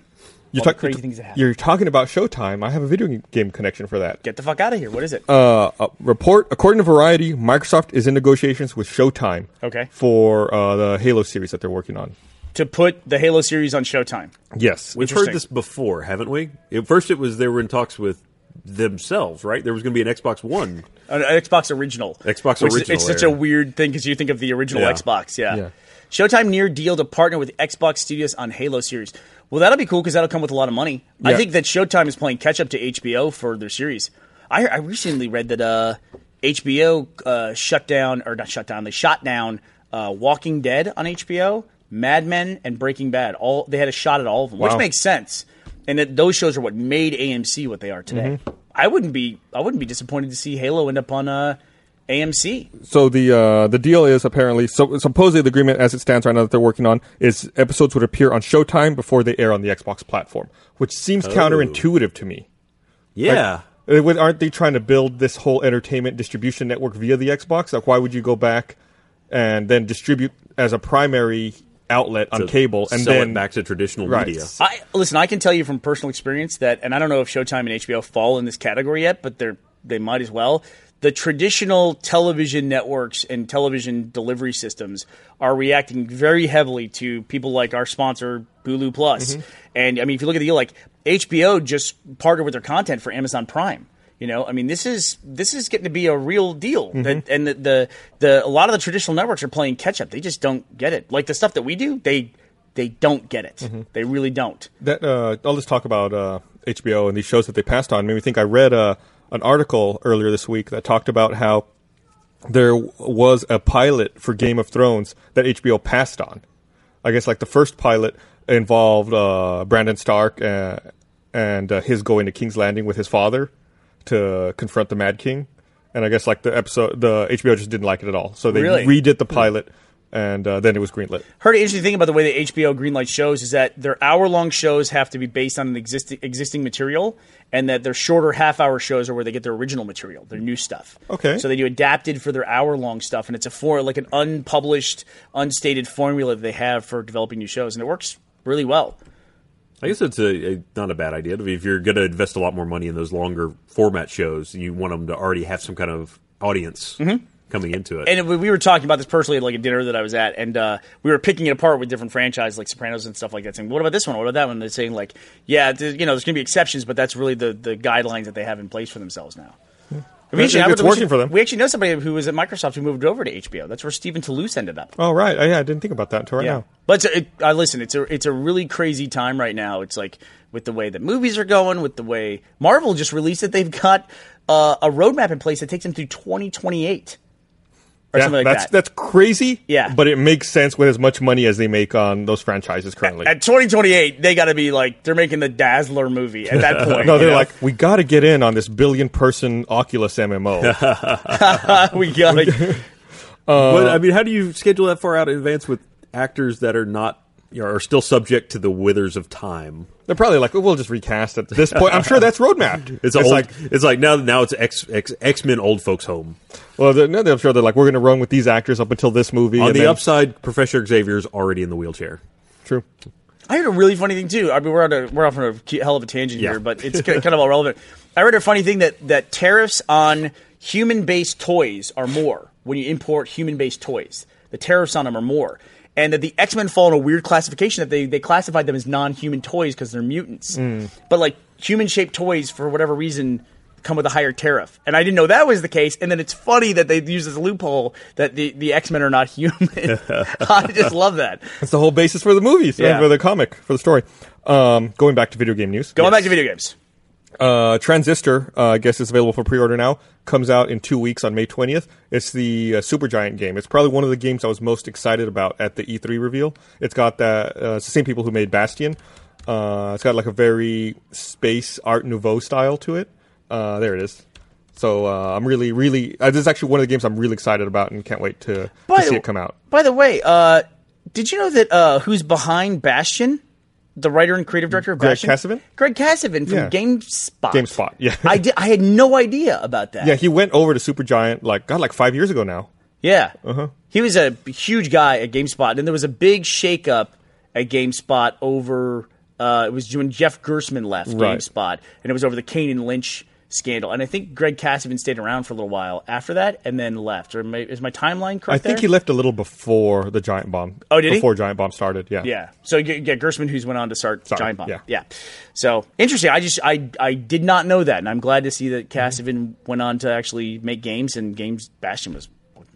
Speaker 1: You're,
Speaker 3: all the
Speaker 1: talk-
Speaker 3: crazy things that happen.
Speaker 1: you're talking about Showtime. I have a video game connection for that.
Speaker 3: Get the fuck out of here. What is it?
Speaker 1: Uh, a report according to Variety, Microsoft is in negotiations with Showtime.
Speaker 3: Okay.
Speaker 1: For uh, the Halo series that they're working on.
Speaker 3: to put the Halo series on Showtime.
Speaker 1: Yes.
Speaker 2: We've
Speaker 3: Interesting.
Speaker 2: heard this before, haven't we? At first, it was they were in talks with themselves, right? There was going to be an Xbox One.
Speaker 3: An Xbox original.
Speaker 2: Xbox
Speaker 3: Which is-
Speaker 2: original
Speaker 3: It's such
Speaker 2: era.
Speaker 3: a weird thing because you think of the original
Speaker 2: Yeah.
Speaker 3: Xbox. Yeah.
Speaker 1: Yeah.
Speaker 3: Showtime near deal to partner with Xbox Studios on Halo series. Well, that'll be cool because that'll come with a lot of money. I think that Showtime is playing catch up to HBO for their series. I, I recently read that uh, HBO uh, shut down, or not shut down, they shot down uh, Walking Dead on HBO, Mad Men, and Breaking Bad. All They had a shot at all of them, which makes sense. And that those shows are what made AMC what they are today.
Speaker 1: Mm-hmm.
Speaker 3: I wouldn't be I wouldn't be disappointed to see Halo end up on uh, AMC.
Speaker 1: So the uh, the deal is apparently so supposedly the agreement as it stands right now that they're working on is episodes would appear on Showtime before they air on the Xbox platform, which seems counterintuitive to me.
Speaker 2: Yeah.
Speaker 1: Uh, with- Aren't they trying to build this whole entertainment distribution network via the Xbox? Like, why would you go back and then distribute as a primary outlet on cable, and
Speaker 2: sell
Speaker 1: then
Speaker 2: it back to traditional
Speaker 1: Right.
Speaker 2: media.
Speaker 3: I listen. I can tell you from personal experience that, and I don't know if Showtime and HBO fall in this category yet, but they're they might as well. The traditional television networks and television delivery systems are reacting very heavily to people like our sponsor Hulu Plus. And I mean, if you look at the like HBO just partnered with their content for Amazon Prime. You know, I mean, this is this is getting to be a real deal, that, and the, the the a lot of the traditional networks are playing catch up. They just don't get it. Like the stuff that we do, they they don't get it. They really don't.
Speaker 1: that uh, all this talk about uh, HBO and these shows that they passed on made me think. I read uh, an article earlier this week that talked about how there was a pilot for Game of Thrones that HBO passed on. I guess like the first pilot involved uh, Brandon Stark uh, and uh, his going to King's Landing with his father to confront the Mad King. And I guess like the episode, the HBO just didn't like it at all, so they
Speaker 3: Really?
Speaker 1: redid the pilot, and uh, then it was greenlit.
Speaker 3: Heard an interesting thing about the way the HBO greenlight shows is that their hour long shows have to be based on an existing existing material, and that their shorter half hour shows are where they get their original material, their new stuff.
Speaker 1: Okay.
Speaker 3: So they do adapted for their hour long stuff, and it's a for like an unpublished, unstated formula that they have for developing new shows, and it works really well.
Speaker 2: I guess it's a, a not a bad idea. I mean, if you're going to invest a lot more money in those longer format shows, you want them to already have some kind of audience coming into it.
Speaker 3: And we we were talking about this personally at like a dinner that I was at, and uh, we were picking it apart with different franchises like Sopranos and stuff like that. Saying, "What about this one? What about that one?" They're saying like, "Yeah, th- you know, there's going to be exceptions, but that's really the the guidelines that they have in place for themselves now." We
Speaker 1: It's-
Speaker 3: have-
Speaker 1: it's working
Speaker 3: should-
Speaker 1: for them.
Speaker 3: We actually know somebody who was at Microsoft who moved over to HBO. That's where Stephen Toulouse ended up.
Speaker 1: Oh right, yeah, I didn't think about that until right
Speaker 3: Yeah,
Speaker 1: now.
Speaker 3: but it's a, it, uh, listen, it's a it's a really crazy time right now. It's like with the way that movies are going, with the way Marvel just released it, they've got uh, a roadmap in place that takes them through 2028 or
Speaker 1: Yeah,
Speaker 3: something like
Speaker 1: that's
Speaker 3: that.
Speaker 1: that's crazy.
Speaker 3: Yeah.
Speaker 1: but it makes sense with as much money as they make on those franchises currently.
Speaker 3: At 2028, they got to be like they're making the Dazzler movie at that (laughs) point.
Speaker 1: no, they're
Speaker 3: know?
Speaker 1: like, we got to get in on this billion-person Oculus MMO. (laughs)
Speaker 3: we got to. (laughs)
Speaker 2: but uh, I mean, how do you schedule that far out in advance with actors that are not you know, are still subject to the withers of time?
Speaker 1: They're probably like, we'll just recast at this point. I'm sure that's roadmapped. (laughs)
Speaker 2: It's, old,
Speaker 1: like,
Speaker 2: it's like now now it's X X X Men old folks home.
Speaker 1: well, they're, no, I'm sure they're like, we're going to run with these actors up until this movie.
Speaker 2: On
Speaker 1: and
Speaker 2: the
Speaker 1: then-
Speaker 2: upside, Professor Xavier's already in the wheelchair.
Speaker 1: true.
Speaker 3: I heard a really funny thing too. I mean, we're on a we're off on a hell of a tangent
Speaker 2: Yeah.
Speaker 3: here, but it's kind of all relevant. I read a funny thing that that tariffs on human-based toys are more when you import human-based toys. The tariffs on them are more, and that the X-Men fall in a weird classification that they they classified them as non-human toys because they're mutants. But like human-shaped toys, for whatever reason. Come with a higher tariff, and I didn't know that was the case. And then it's funny that they use this loophole that the, the X Men are not human. (laughs) I just love that.
Speaker 1: That's the whole basis for the movies,
Speaker 3: Yeah.
Speaker 1: for the comic, for the story. Um, going back to video game news.
Speaker 3: Going back to video games.
Speaker 1: Uh, Transistor, uh, I guess, is available for pre-order now. Comes out in two weeks on May 20th. It's the uh, Supergiant game. It's probably one of the games I was most excited about at the E3 reveal. It's got that. Uh, it's the same people who made Bastion. Uh, it's got like a very space Art Nouveau style to it. Uh, there it is. So uh, I'm really, really. Uh, this is actually one of the games I'm really excited about and can't wait to, to see
Speaker 3: the-
Speaker 1: it come out.
Speaker 3: By the way, uh, did you know that uh, who's behind Bastion? The writer and creative director of
Speaker 1: Greg
Speaker 3: Bastion?
Speaker 1: Kasavin?
Speaker 3: Greg Kasavin from
Speaker 1: Yeah.
Speaker 3: GameSpot.
Speaker 1: GameSpot, yeah. (laughs)
Speaker 3: I, did, I had no idea about that.
Speaker 1: Yeah, he went over to Supergiant like God, like five years ago now.
Speaker 3: Yeah.
Speaker 1: Uh-huh.
Speaker 3: He was a huge guy at GameSpot. And there was a big shakeup at GameSpot over. Uh, it was when Jeff Gerstmann left
Speaker 1: Right.
Speaker 3: GameSpot, and it was over the Kane and Lynch scandal. And I think Greg Kasavin stayed around for a little while after that, and then left. Or may, is my timeline correct?
Speaker 1: I think
Speaker 3: there?
Speaker 1: he left a little before the Giant Bomb.
Speaker 3: Oh, did he?
Speaker 1: Before Giant Bomb started, yeah.
Speaker 3: Yeah. So you get, Gerstmann, who's went on to start
Speaker 1: Sorry,
Speaker 3: Giant Bomb.
Speaker 1: yeah. yeah.
Speaker 3: So interesting. I just I I did not know that, and I'm glad to see that Kasavin went on to actually make games, and Games Bastion was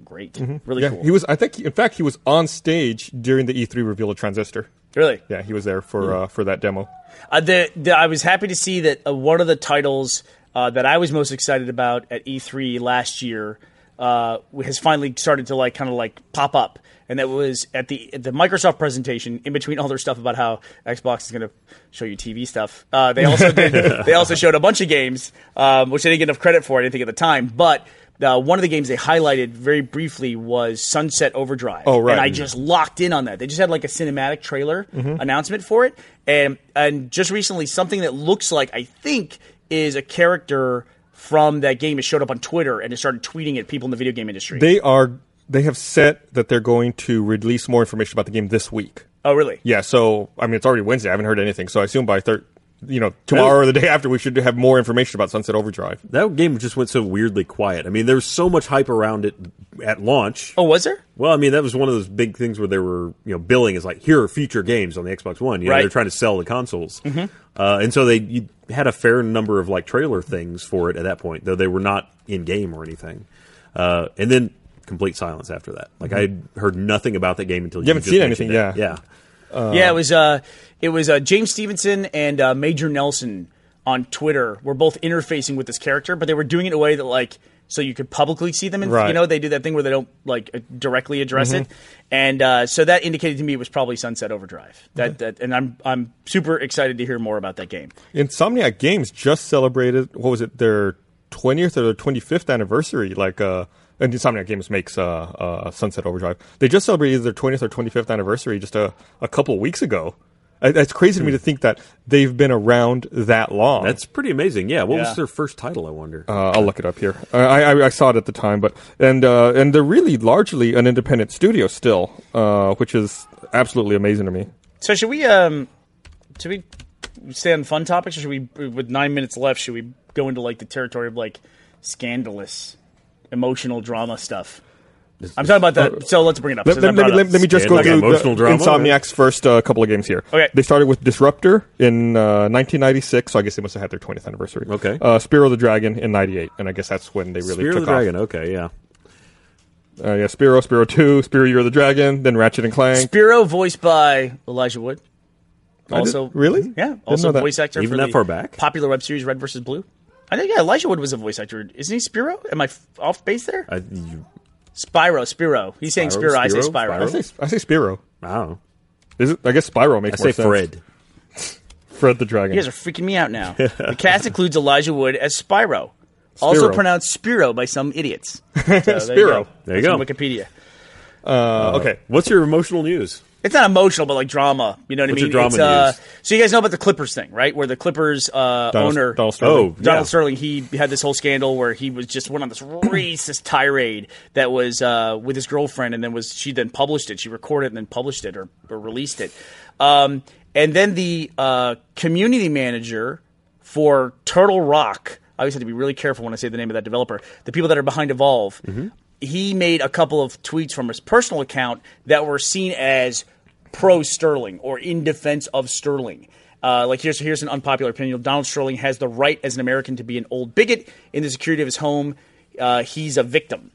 Speaker 3: great. Really
Speaker 1: Mm-hmm. Yeah,
Speaker 3: cool.
Speaker 1: he was. I think, in fact, he was on stage during the E3 reveal of Transistor.
Speaker 3: really.
Speaker 1: Yeah, he was there for uh, for that demo.
Speaker 3: Uh, the, the, I was happy to see that uh, one of the titles uh, that I was most excited about at E3 last year uh, has finally started to like kind of like pop up, and that was at the at the Microsoft presentation. In between all their stuff about how Xbox is going to show you TV stuff, uh, they also (laughs) did. they also showed a bunch of games, um, which they didn't get enough credit for. I didn't think at the time, but. Uh, one of the games they highlighted very briefly was Sunset Overdrive.
Speaker 1: Oh, right.
Speaker 3: And I just locked in on that. They just had like a cinematic trailer announcement for it, and and just recently something that looks like I think is a character from that game has showed up on Twitter and has started tweeting at people in the video game industry.
Speaker 1: They are they have said that they're going to release more information about the game this week.
Speaker 3: Oh, really?
Speaker 1: Yeah, so I mean, it's already Wednesday. I haven't heard anything, so I assume by third, you know, tomorrow or the day after, we should have more information about Sunset Overdrive.
Speaker 2: That game just went so weirdly quiet. I mean, there's so much hype around it at launch.
Speaker 3: Oh, was there?
Speaker 2: Well, I mean, that was one of those big things where they were, you know, billing as like, here are future games on the Xbox One. You know,
Speaker 3: Right.
Speaker 2: they're trying to sell the consoles, uh, and so they you had a fair number of like trailer things for it at that point, though they were not in game or anything. Uh, and then complete silence after that. Like I heard nothing about that game until you,
Speaker 1: haven't
Speaker 2: just
Speaker 1: seen anything,
Speaker 2: it.
Speaker 1: yeah.
Speaker 2: yeah.
Speaker 3: Yeah, it was. Uh, it was uh, James Stevenson and uh, Major Nelson on Twitter were both interfacing with this character, but they were doing it in a way that like so you could publicly see them. And
Speaker 1: Right.
Speaker 3: you know, they do that thing where they don't like uh, directly address it, and uh, so that indicated to me it was probably Sunset Overdrive. That, that and I'm I'm super excited to hear more about that game.
Speaker 1: Insomniac Games just celebrated what was it their twentieth or their twenty fifth anniversary? Like, uh, and Insomniac Games makes uh, uh, Sunset Overdrive. They just celebrated their twentieth or twenty fifth anniversary just a, a couple weeks ago. Uh, It's crazy to me to think that they've been around that long.
Speaker 2: That's pretty amazing. Yeah. What
Speaker 3: Yeah.
Speaker 2: was their first title? I wonder.
Speaker 1: Uh, I'll look it up here. I, I, I saw it at the time, but and uh, and they're really largely an independent studio still, uh, which is absolutely amazing to me.
Speaker 3: So should we um should we stay on fun topics, or should we with nine minutes left? Should we go into like the territory of like scandalous, emotional drama stuff? I'm talking about that. So let's bring it up.
Speaker 1: Let, let- let me, let, me just go
Speaker 2: like
Speaker 1: through
Speaker 2: emotional
Speaker 1: the,
Speaker 2: drama,
Speaker 1: Insomniac's first uh, couple of games here.
Speaker 3: Okay.
Speaker 1: They started with Disruptor in uh, 1996, so I guess they must have had their 20th anniversary.
Speaker 2: Okay.
Speaker 1: Uh, Spiro the Dragon in 98, and I guess that's when they really
Speaker 2: Spear
Speaker 1: took
Speaker 2: of the Dragon. Okay. Yeah.
Speaker 1: Uh, yeah, Spiro, Spiro 2, Spiro Year of the Dragon, then Ratchet and Clank.
Speaker 3: Spiro, voiced by Elijah Wood. Also,
Speaker 1: did- really?
Speaker 3: Yeah. Also, voice actor
Speaker 2: Even
Speaker 3: for
Speaker 2: that
Speaker 3: the
Speaker 2: far back?
Speaker 3: Popular web series Red versus Blue. I think yeah, Elijah Wood was a voice actor. Isn't he Spiro? Am I f- off base there?
Speaker 2: I, you,
Speaker 3: Spyro, Spiro. He's saying
Speaker 2: Spyro,
Speaker 3: Spiro. I say
Speaker 2: Spyro,
Speaker 3: Spyro.
Speaker 1: I say, I say Spiro.
Speaker 2: I don't know.
Speaker 1: Is it? I guess Spyro
Speaker 2: I
Speaker 1: makes
Speaker 2: say
Speaker 1: more sense.
Speaker 2: Fred. (laughs)
Speaker 1: Fred the Dragon.
Speaker 3: You guys are freaking me out now. (laughs) the cast includes Elijah Wood as Spyro, also pronounced Spiro by some idiots. (laughs) So, there you
Speaker 1: Spiro.
Speaker 3: go.
Speaker 2: There you
Speaker 3: That's
Speaker 2: go.
Speaker 3: on Wikipedia.
Speaker 1: uh, okay.
Speaker 2: What's your emotional news?
Speaker 3: It's not emotional, but like drama. You know what
Speaker 2: What's
Speaker 3: I mean?
Speaker 2: drama
Speaker 3: It's, uh, so you guys know about the Clippers thing, right? Where the Clippers uh,
Speaker 1: Donald,
Speaker 3: owner
Speaker 1: Donald Sterling.
Speaker 2: Oh,
Speaker 3: Donald
Speaker 2: Yeah.
Speaker 3: Sterling, he had this whole scandal where he was just went on this racist tirade that was uh, with his girlfriend, and then was she then published it? She recorded it and then published it or, or released it. Um, and then the uh, community manager for Turtle Rock. I always have to be really careful when I say the name of that developer. The people that are behind Evolve. He made a couple of tweets from his personal account that were seen as pro Sterling or in defense of Sterling. Uh, like here's here's an unpopular opinion. Donald Sterling has the right as an American to be an old bigot in the security of his home. Uh, he's a victim,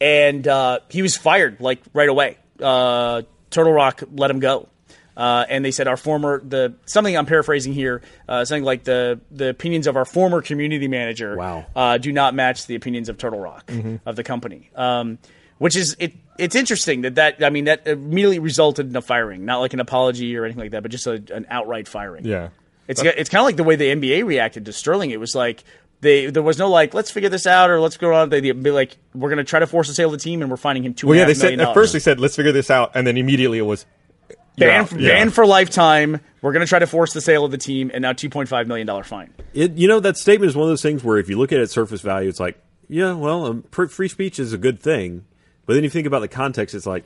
Speaker 3: and uh, he was fired like right away. Uh, Turtle Rock let him go. Uh, and they said our former the something I'm paraphrasing here uh, something like the the opinions of our former community manager
Speaker 2: Wow.
Speaker 3: uh, do not match the opinions of Turtle Rock of the company, um, which is it. It's interesting that that I mean that immediately resulted in a firing, not like an apology or anything like that, but just a, an outright firing.
Speaker 1: Yeah.
Speaker 3: it's it's kind of like the way the NBA reacted to Sterling. It was like they there was no like let's figure this out or let's go on. They would be like we're going to try to force the sale of the team and we're finding him two.
Speaker 1: Well, yeah,
Speaker 3: a
Speaker 1: they said at first they said let's figure this out, and then immediately it was you're
Speaker 3: ban for,
Speaker 1: Yeah.
Speaker 3: ban for lifetime. We're going to try to force the sale of the team, and now two point five million dollar fine.
Speaker 2: It, you know, that statement is one of those things where if you look at it at surface value, it's like, yeah, well, um, pr- free speech is a good thing. But then you think about the context, it's like,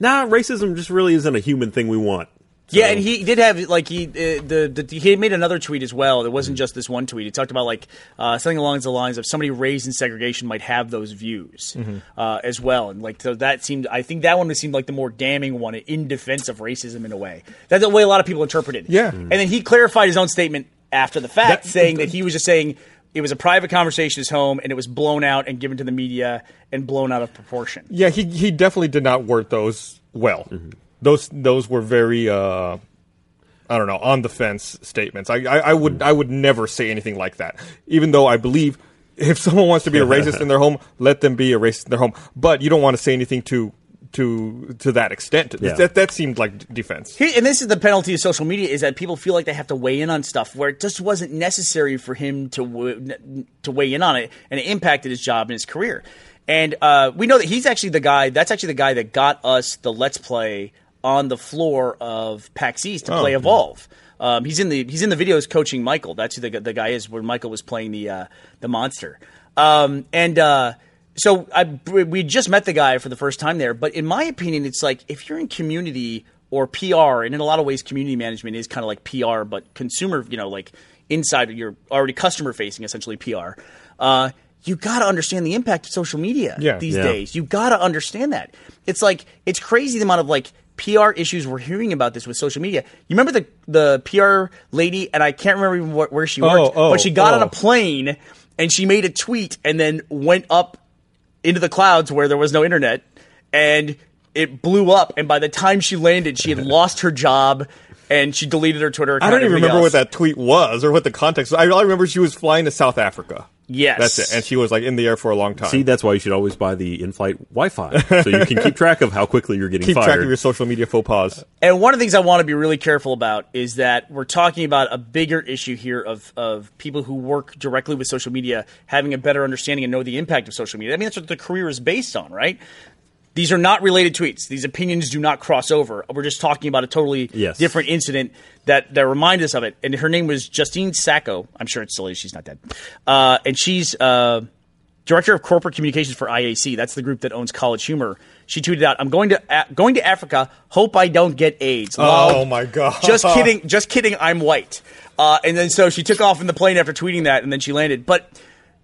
Speaker 2: nah, racism just really isn't a human thing we want. So-
Speaker 3: Yeah, and he did have like he uh, the, the he made another tweet as well. It wasn't just this one tweet. He talked about like uh, something along the lines of somebody raised in segregation might have those views uh, as well, and like so that seemed. I think that one seemed like the more damning one in defense of racism in a way. That's the way a lot of people interpreted. it.
Speaker 1: Yeah.
Speaker 3: and then he clarified his own statement after the fact,
Speaker 1: That-
Speaker 3: saying that he was just saying. It was a private conversation at his home, and it was blown out and given to the media and blown out of proportion.
Speaker 1: Yeah, he he definitely did not word those well. Those those were very uh, I don't know on the fence statements. I, I I would I would never say anything like that. Even though I believe if (laughs) someone wants to be a racist in their home, let them be a racist in their home. But you don't want to say anything to to to that extent.
Speaker 2: Yeah.
Speaker 1: That that seemed like defense.
Speaker 3: Here, and this is the penalty of social media is that people feel like they have to weigh in on stuff where it just wasn't necessary for him to w- to weigh in on it, and it impacted his job and his career. And uh, we know that he's actually the guy. That's actually the guy that got us the Let's Play on the floor of PAX East to play Evolve. Um, he's in the he's in the videos coaching Michael. That's who the, the guy is. Where Michael was playing the uh, the monster. Um, and uh, so I, we just met the guy for the first time there, but in my opinion, it's like if you're in community or PR, and in a lot of ways, community management is kind of like PR, but consumer, you know, like inside you're already customer facing, essentially PR. Uh, you got to understand the impact of social media
Speaker 1: Yeah.
Speaker 3: these
Speaker 2: Yeah.
Speaker 3: days. You got to understand that. It's like it's crazy the amount of like PR issues we're hearing about this with social media. You remember the the PR lady, and I can't remember even what, where she worked,
Speaker 1: Oh, oh,
Speaker 3: but she got on
Speaker 1: oh.
Speaker 3: a plane and she made a tweet and then went up into the clouds where there was no internet and it blew up and by the time she landed she had (laughs) lost her job and she deleted her twitter account
Speaker 1: I don't even remember
Speaker 3: everything
Speaker 1: what that tweet was or what the context. was. I remember she was flying to South Africa.
Speaker 3: Yes.
Speaker 1: that's it, and she was like in the air for a long time.
Speaker 2: See, that's why you should always buy the in-flight Wi-Fi, so you can keep (laughs) track of how quickly you're getting
Speaker 1: Keep
Speaker 2: fired.
Speaker 1: track of your social media faux pas.
Speaker 3: and one of the things i want to be really careful about is that we're talking about a bigger issue here of, of people who work directly with social media having a better understanding and know the impact of social media i mean that's what the career is based on right these are not related tweets. These opinions do not cross over. We're just talking about a totally
Speaker 2: Yes.
Speaker 3: different incident that, that reminds us of it. And her name was Justine Sacco. I'm sure it's still is. She's not dead. Uh, and she's uh, director of corporate communications for IAC. That's the group that owns College Humor. She tweeted out, "I'm going to a- going to Africa. Hope I don't get AIDS."
Speaker 1: Oh,
Speaker 3: Lol.
Speaker 1: my God.
Speaker 3: Just kidding. Just kidding. I'm white. Uh, and then so she took off in the plane after tweeting that, and then she landed. But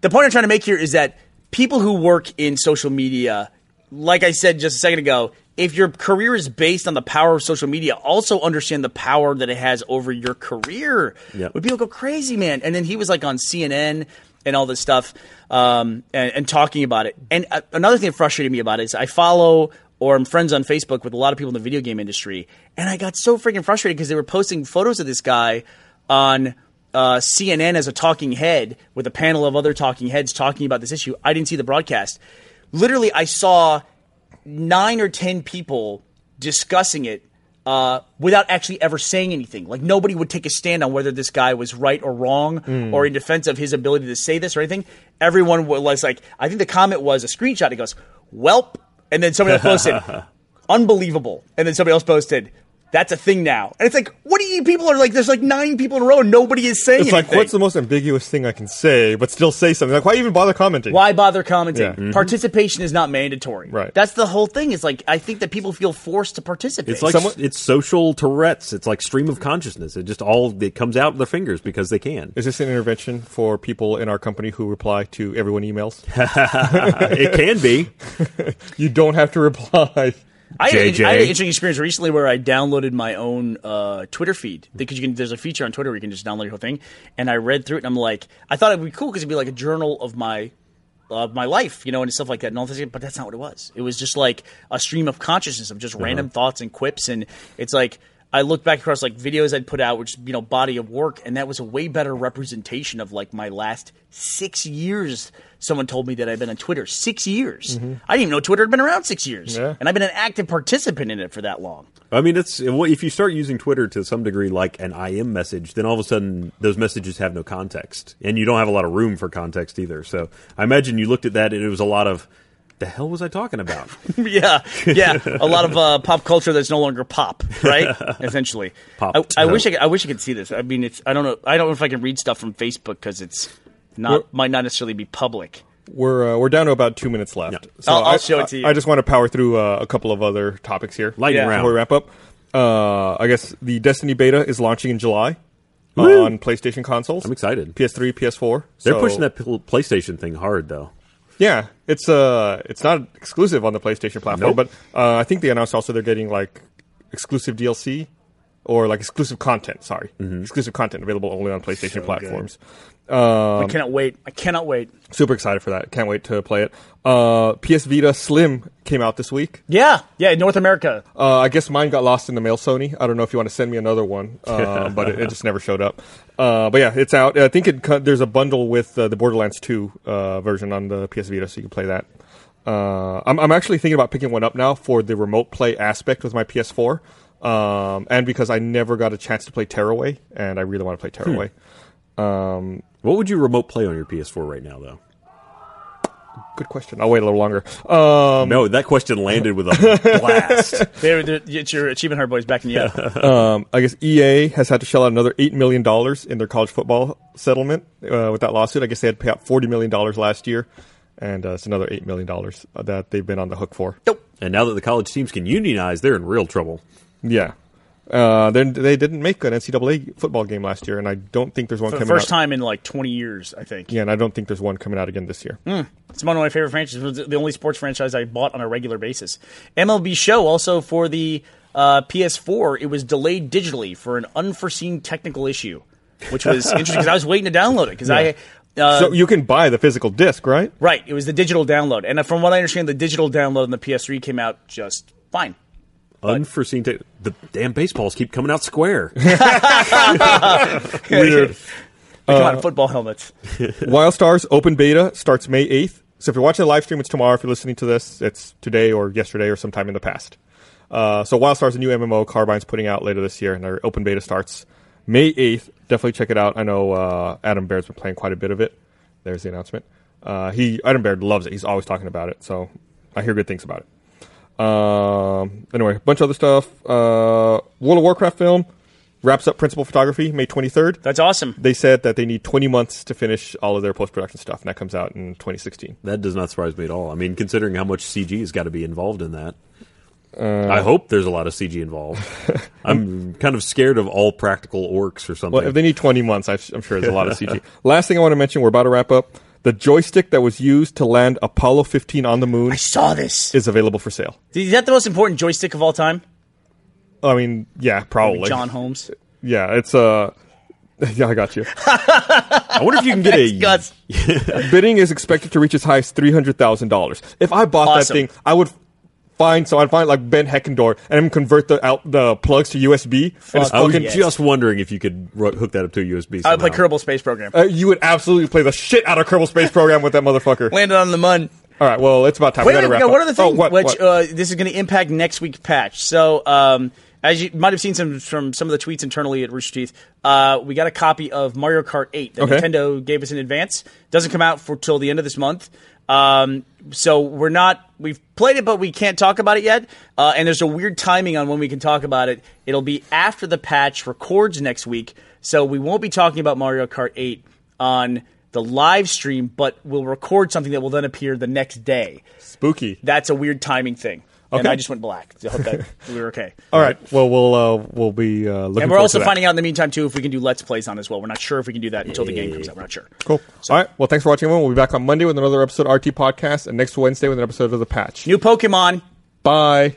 Speaker 3: the point I'm trying to make here is that people who work in social media, like I said just a second ago, if your career is based on the power of social media, also understand the power that it has over your career.
Speaker 2: Yep.
Speaker 3: When people go crazy, man. And then he was like on CNN and all this stuff um, and, and talking about it. And uh, another thing that frustrated me about it is I follow or I'm friends on Facebook with a lot of people in the video game industry, and I got so freaking frustrated because they were posting photos of this guy on uh, CNN as a talking head with a panel of other talking heads talking about this issue. I didn't see the broadcast. Literally, I saw nine or ten people discussing it uh, without actually ever saying anything. Like nobody would take a stand on whether this guy was right or wrong or in defense of his ability to say this or anything. Everyone was like, I think the comment was a screenshot. It goes, "Welp," and then somebody else posted, (laughs) "Unbelievable," and then somebody else posted. That's a thing now, and it's like, what do you people are like? There's like nine people in a row, and nobody is saying
Speaker 1: It's like, what's the most ambiguous thing I can say, but still say something? Like, why even bother commenting?
Speaker 3: Why bother commenting?
Speaker 1: Yeah. Mhm.
Speaker 3: Participation is not mandatory.
Speaker 1: Right.
Speaker 3: That's the whole thing. Is like I think that people feel forced to participate.
Speaker 2: It's like
Speaker 1: Someone-
Speaker 2: it's social Tourette's. It's like stream of consciousness. It just all it comes out of their fingers because they can.
Speaker 1: Is this an intervention for people in our company who reply to everyone emails? (laughs)
Speaker 2: it can be. (laughs)
Speaker 1: you don't have to reply.
Speaker 3: I had. I had an interesting experience recently where I downloaded my own uh, Twitter feed because you can. There's a feature on Twitter where you can just download your whole thing, and I read through it and I'm like, I thought it'd be cool because it'd be like a journal of my of my life, you know, and stuff like that, and all this. But that's not what it was. It was just like a stream of consciousness of just random thoughts and quips, and it's like. I looked back across like videos I'd put out, which you know, body of work, and that was a way better representation of like my last six years. Someone told me that I've been on Twitter six years. Mm-hmm. I didn't even know Twitter had been around six years,
Speaker 1: Yeah.
Speaker 3: and I've been an active participant in it for that long.
Speaker 2: I mean, it's if you start using Twitter to some degree like an IM message, then all of a sudden those messages have no context, and you don't have a lot of room for context either. So I imagine you looked at that and it was a lot of the hell was I talking about? (laughs)
Speaker 3: yeah, yeah, a lot of uh, pop culture that's no longer pop, right? (laughs) Essentially,
Speaker 2: Pop.
Speaker 3: I, I wish I could, I wish I could see this. I mean, it's I don't know. I don't know if I can read stuff from Facebook because it's not
Speaker 1: Well-
Speaker 3: might not necessarily be public.
Speaker 1: We're uh, we're down to about two minutes left.
Speaker 2: Yeah.
Speaker 1: So
Speaker 3: I'll- I'll
Speaker 1: I,
Speaker 3: show it to you.
Speaker 1: I, I just want to power through uh, a couple of other topics here.
Speaker 2: Lightning
Speaker 3: Yeah.
Speaker 2: round.
Speaker 1: Before we wrap up, uh, I guess the Destiny beta is launching in July
Speaker 2: Woo.
Speaker 1: on PlayStation consoles.
Speaker 2: I'm excited.
Speaker 1: PS3, PS4.
Speaker 2: They're
Speaker 1: So-
Speaker 2: pushing that PlayStation thing hard though.
Speaker 1: Yeah, it's uh, it's not exclusive on the PlayStation platform,
Speaker 2: Nope.
Speaker 1: but uh, I think they announced also they're getting like exclusive DLC or like exclusive content. Sorry,
Speaker 2: Mm-hmm.
Speaker 1: exclusive content available only on PlayStation
Speaker 3: So
Speaker 1: platforms.
Speaker 3: I cannot wait. I cannot wait.
Speaker 1: Super excited for that. Can't wait to play it. Uh, PS Vita Slim came out this week.
Speaker 3: Yeah, yeah. North America.
Speaker 1: Uh, I guess mine got lost in the mail, Sony. I don't know if you want to send me another one, (laughs) uh, but it, it just never showed up. Uh, but yeah, it's out. I think it there's a bundle with uh, the Borderlands 2 uh, version on the PS Vita, so you can play that. Uh, I'm, I'm actually thinking about picking one up now for the remote play aspect with my PS4, um, and because I never got a chance to play Tearaway, and I really want to play Tearaway. Um,
Speaker 2: What would you remote play on your PS4 right now though?
Speaker 1: good question. I'll wait a little longer. Um,
Speaker 2: No, that question landed with a (laughs) blast.
Speaker 3: They're, they're, it's your achievement hard boys backing you up.
Speaker 1: Um, I guess EA has had to shell out another eight million dollars in their college football settlement uh, with that lawsuit. I guess they had to pay out forty million dollars last year, and uh, it's another eight million dollars that they've been on the hook for.
Speaker 3: Nope.
Speaker 2: And now that the college teams can unionize, they're in real trouble.
Speaker 1: Yeah. Uh, they didn't make an NCAA football game last year, and I don't think there's one
Speaker 3: For the
Speaker 1: coming
Speaker 3: first
Speaker 1: out.
Speaker 3: time in like 20 years, I think.
Speaker 1: Yeah, and I don't think there's one coming out again this year.
Speaker 3: It's one of my favorite franchises. It was the only sports franchise I bought on a regular basis. MLB Show also for the uh, PS4. It was delayed digitally for an unforeseen technical issue, which was (laughs) interesting because I was waiting to download it because I. Uh,
Speaker 1: so you can buy the physical disc, right?
Speaker 3: right, it was the digital download, and uh, from what I understand, the digital download on the PS3 came out just fine.
Speaker 2: Unforeseen. Te- the damn baseballs keep coming out square. (laughs) (laughs)
Speaker 1: Weird.
Speaker 3: They come
Speaker 1: Uh,
Speaker 3: out in football helmets. (laughs)
Speaker 1: Wild Stars open beta starts May 8th. So if you're watching the live stream, it's tomorrow. If you're listening to this, it's today or yesterday or sometime in the past. Uh, so Wild Stars, a new MMO Carbine's putting out later this year, and their open beta starts May 8th. Definitely check it out. I know uh, Adam Baird's been playing quite a bit of it. There's the announcement. Uh, he Adam Baird loves it. He's always talking about it. So I hear good things about it. Um, anyway, a bunch of other stuff. Uh, World of Warcraft film wraps up principal photography May 23rd
Speaker 3: That's awesome.
Speaker 1: they said that they need 20 months to finish all of their post production stuff, and that comes out in 2016.
Speaker 2: that does not surprise me at all. I mean, considering how much CG has got to be involved in that. I hope there's a lot of CG involved. (laughs) I'm kind of scared of all practical orcs or something.
Speaker 1: Well, if they need 20 months, I'm sure there's a lot of CG. (laughs) Last thing I want to mention, we're about to wrap up. The joystick that was used to land Apollo 15 on the moon
Speaker 3: I saw this.
Speaker 1: is available for sale.
Speaker 3: Is that the most important joystick of all time?
Speaker 1: I mean, yeah, probably.
Speaker 3: John Holmes.
Speaker 1: Yeah, it's uh (laughs) yeah, I got you. (laughs)
Speaker 2: I wonder if you can get a
Speaker 3: Guts. (laughs)
Speaker 1: Bidding is expected to reach as high as three hundred thousand dollars. If I bought
Speaker 3: Awesome.
Speaker 1: that thing, I would find so I'd find like Ben Heckendorn and then convert the out the plugs to USB. And it's
Speaker 2: I was
Speaker 1: fucking
Speaker 3: yes.
Speaker 2: just wondering if you could ro- hook that up to a USB.
Speaker 3: I would play
Speaker 2: somehow.
Speaker 3: Kerbal Space Program.
Speaker 1: Uh, you would absolutely play the shit out of Kerbal Space Program with that motherfucker. (laughs)
Speaker 3: Landed on the mun.
Speaker 1: All right, well, it's about time.
Speaker 3: Wait
Speaker 1: we
Speaker 3: a
Speaker 1: gotta
Speaker 3: minute,
Speaker 1: wrap
Speaker 3: no, one
Speaker 1: up.
Speaker 3: other
Speaker 1: Oh, what,
Speaker 3: which
Speaker 1: what?
Speaker 3: Uh, this is going to impact next week's patch. So, um, as you might have seen some from some of the tweets internally at Rooster Teeth, uh, we got a copy of Mario Kart 8 that
Speaker 1: Okay.
Speaker 3: Nintendo gave us in advance. Doesn't come out for till the end of this month. Um, so we're not we've played it, but we can't talk about it yet. Uh, and there's a weird timing on when we can talk about it. It'll be after the patch records next week, so we won't be talking about Mario Kart 8 on the live stream, but we'll record something that will then appear the next day
Speaker 1: Spooky.
Speaker 3: that's a weird timing thing. And
Speaker 1: Okay.
Speaker 3: I just went black. I hope that we were okay.
Speaker 1: All right. Well, we'll uh, we'll be uh, looking.
Speaker 3: And we're also
Speaker 1: to
Speaker 3: finding out in the meantime too if we can do let's plays on as well. We're not sure if we can do that until the game comes out. We're not sure.
Speaker 1: Cool. All right. Well, thanks for watching. everyone. We'll be back on Monday with another episode of RT Podcast, and next Wednesday with an episode of the Patch.
Speaker 3: New Pokemon.
Speaker 1: Bye.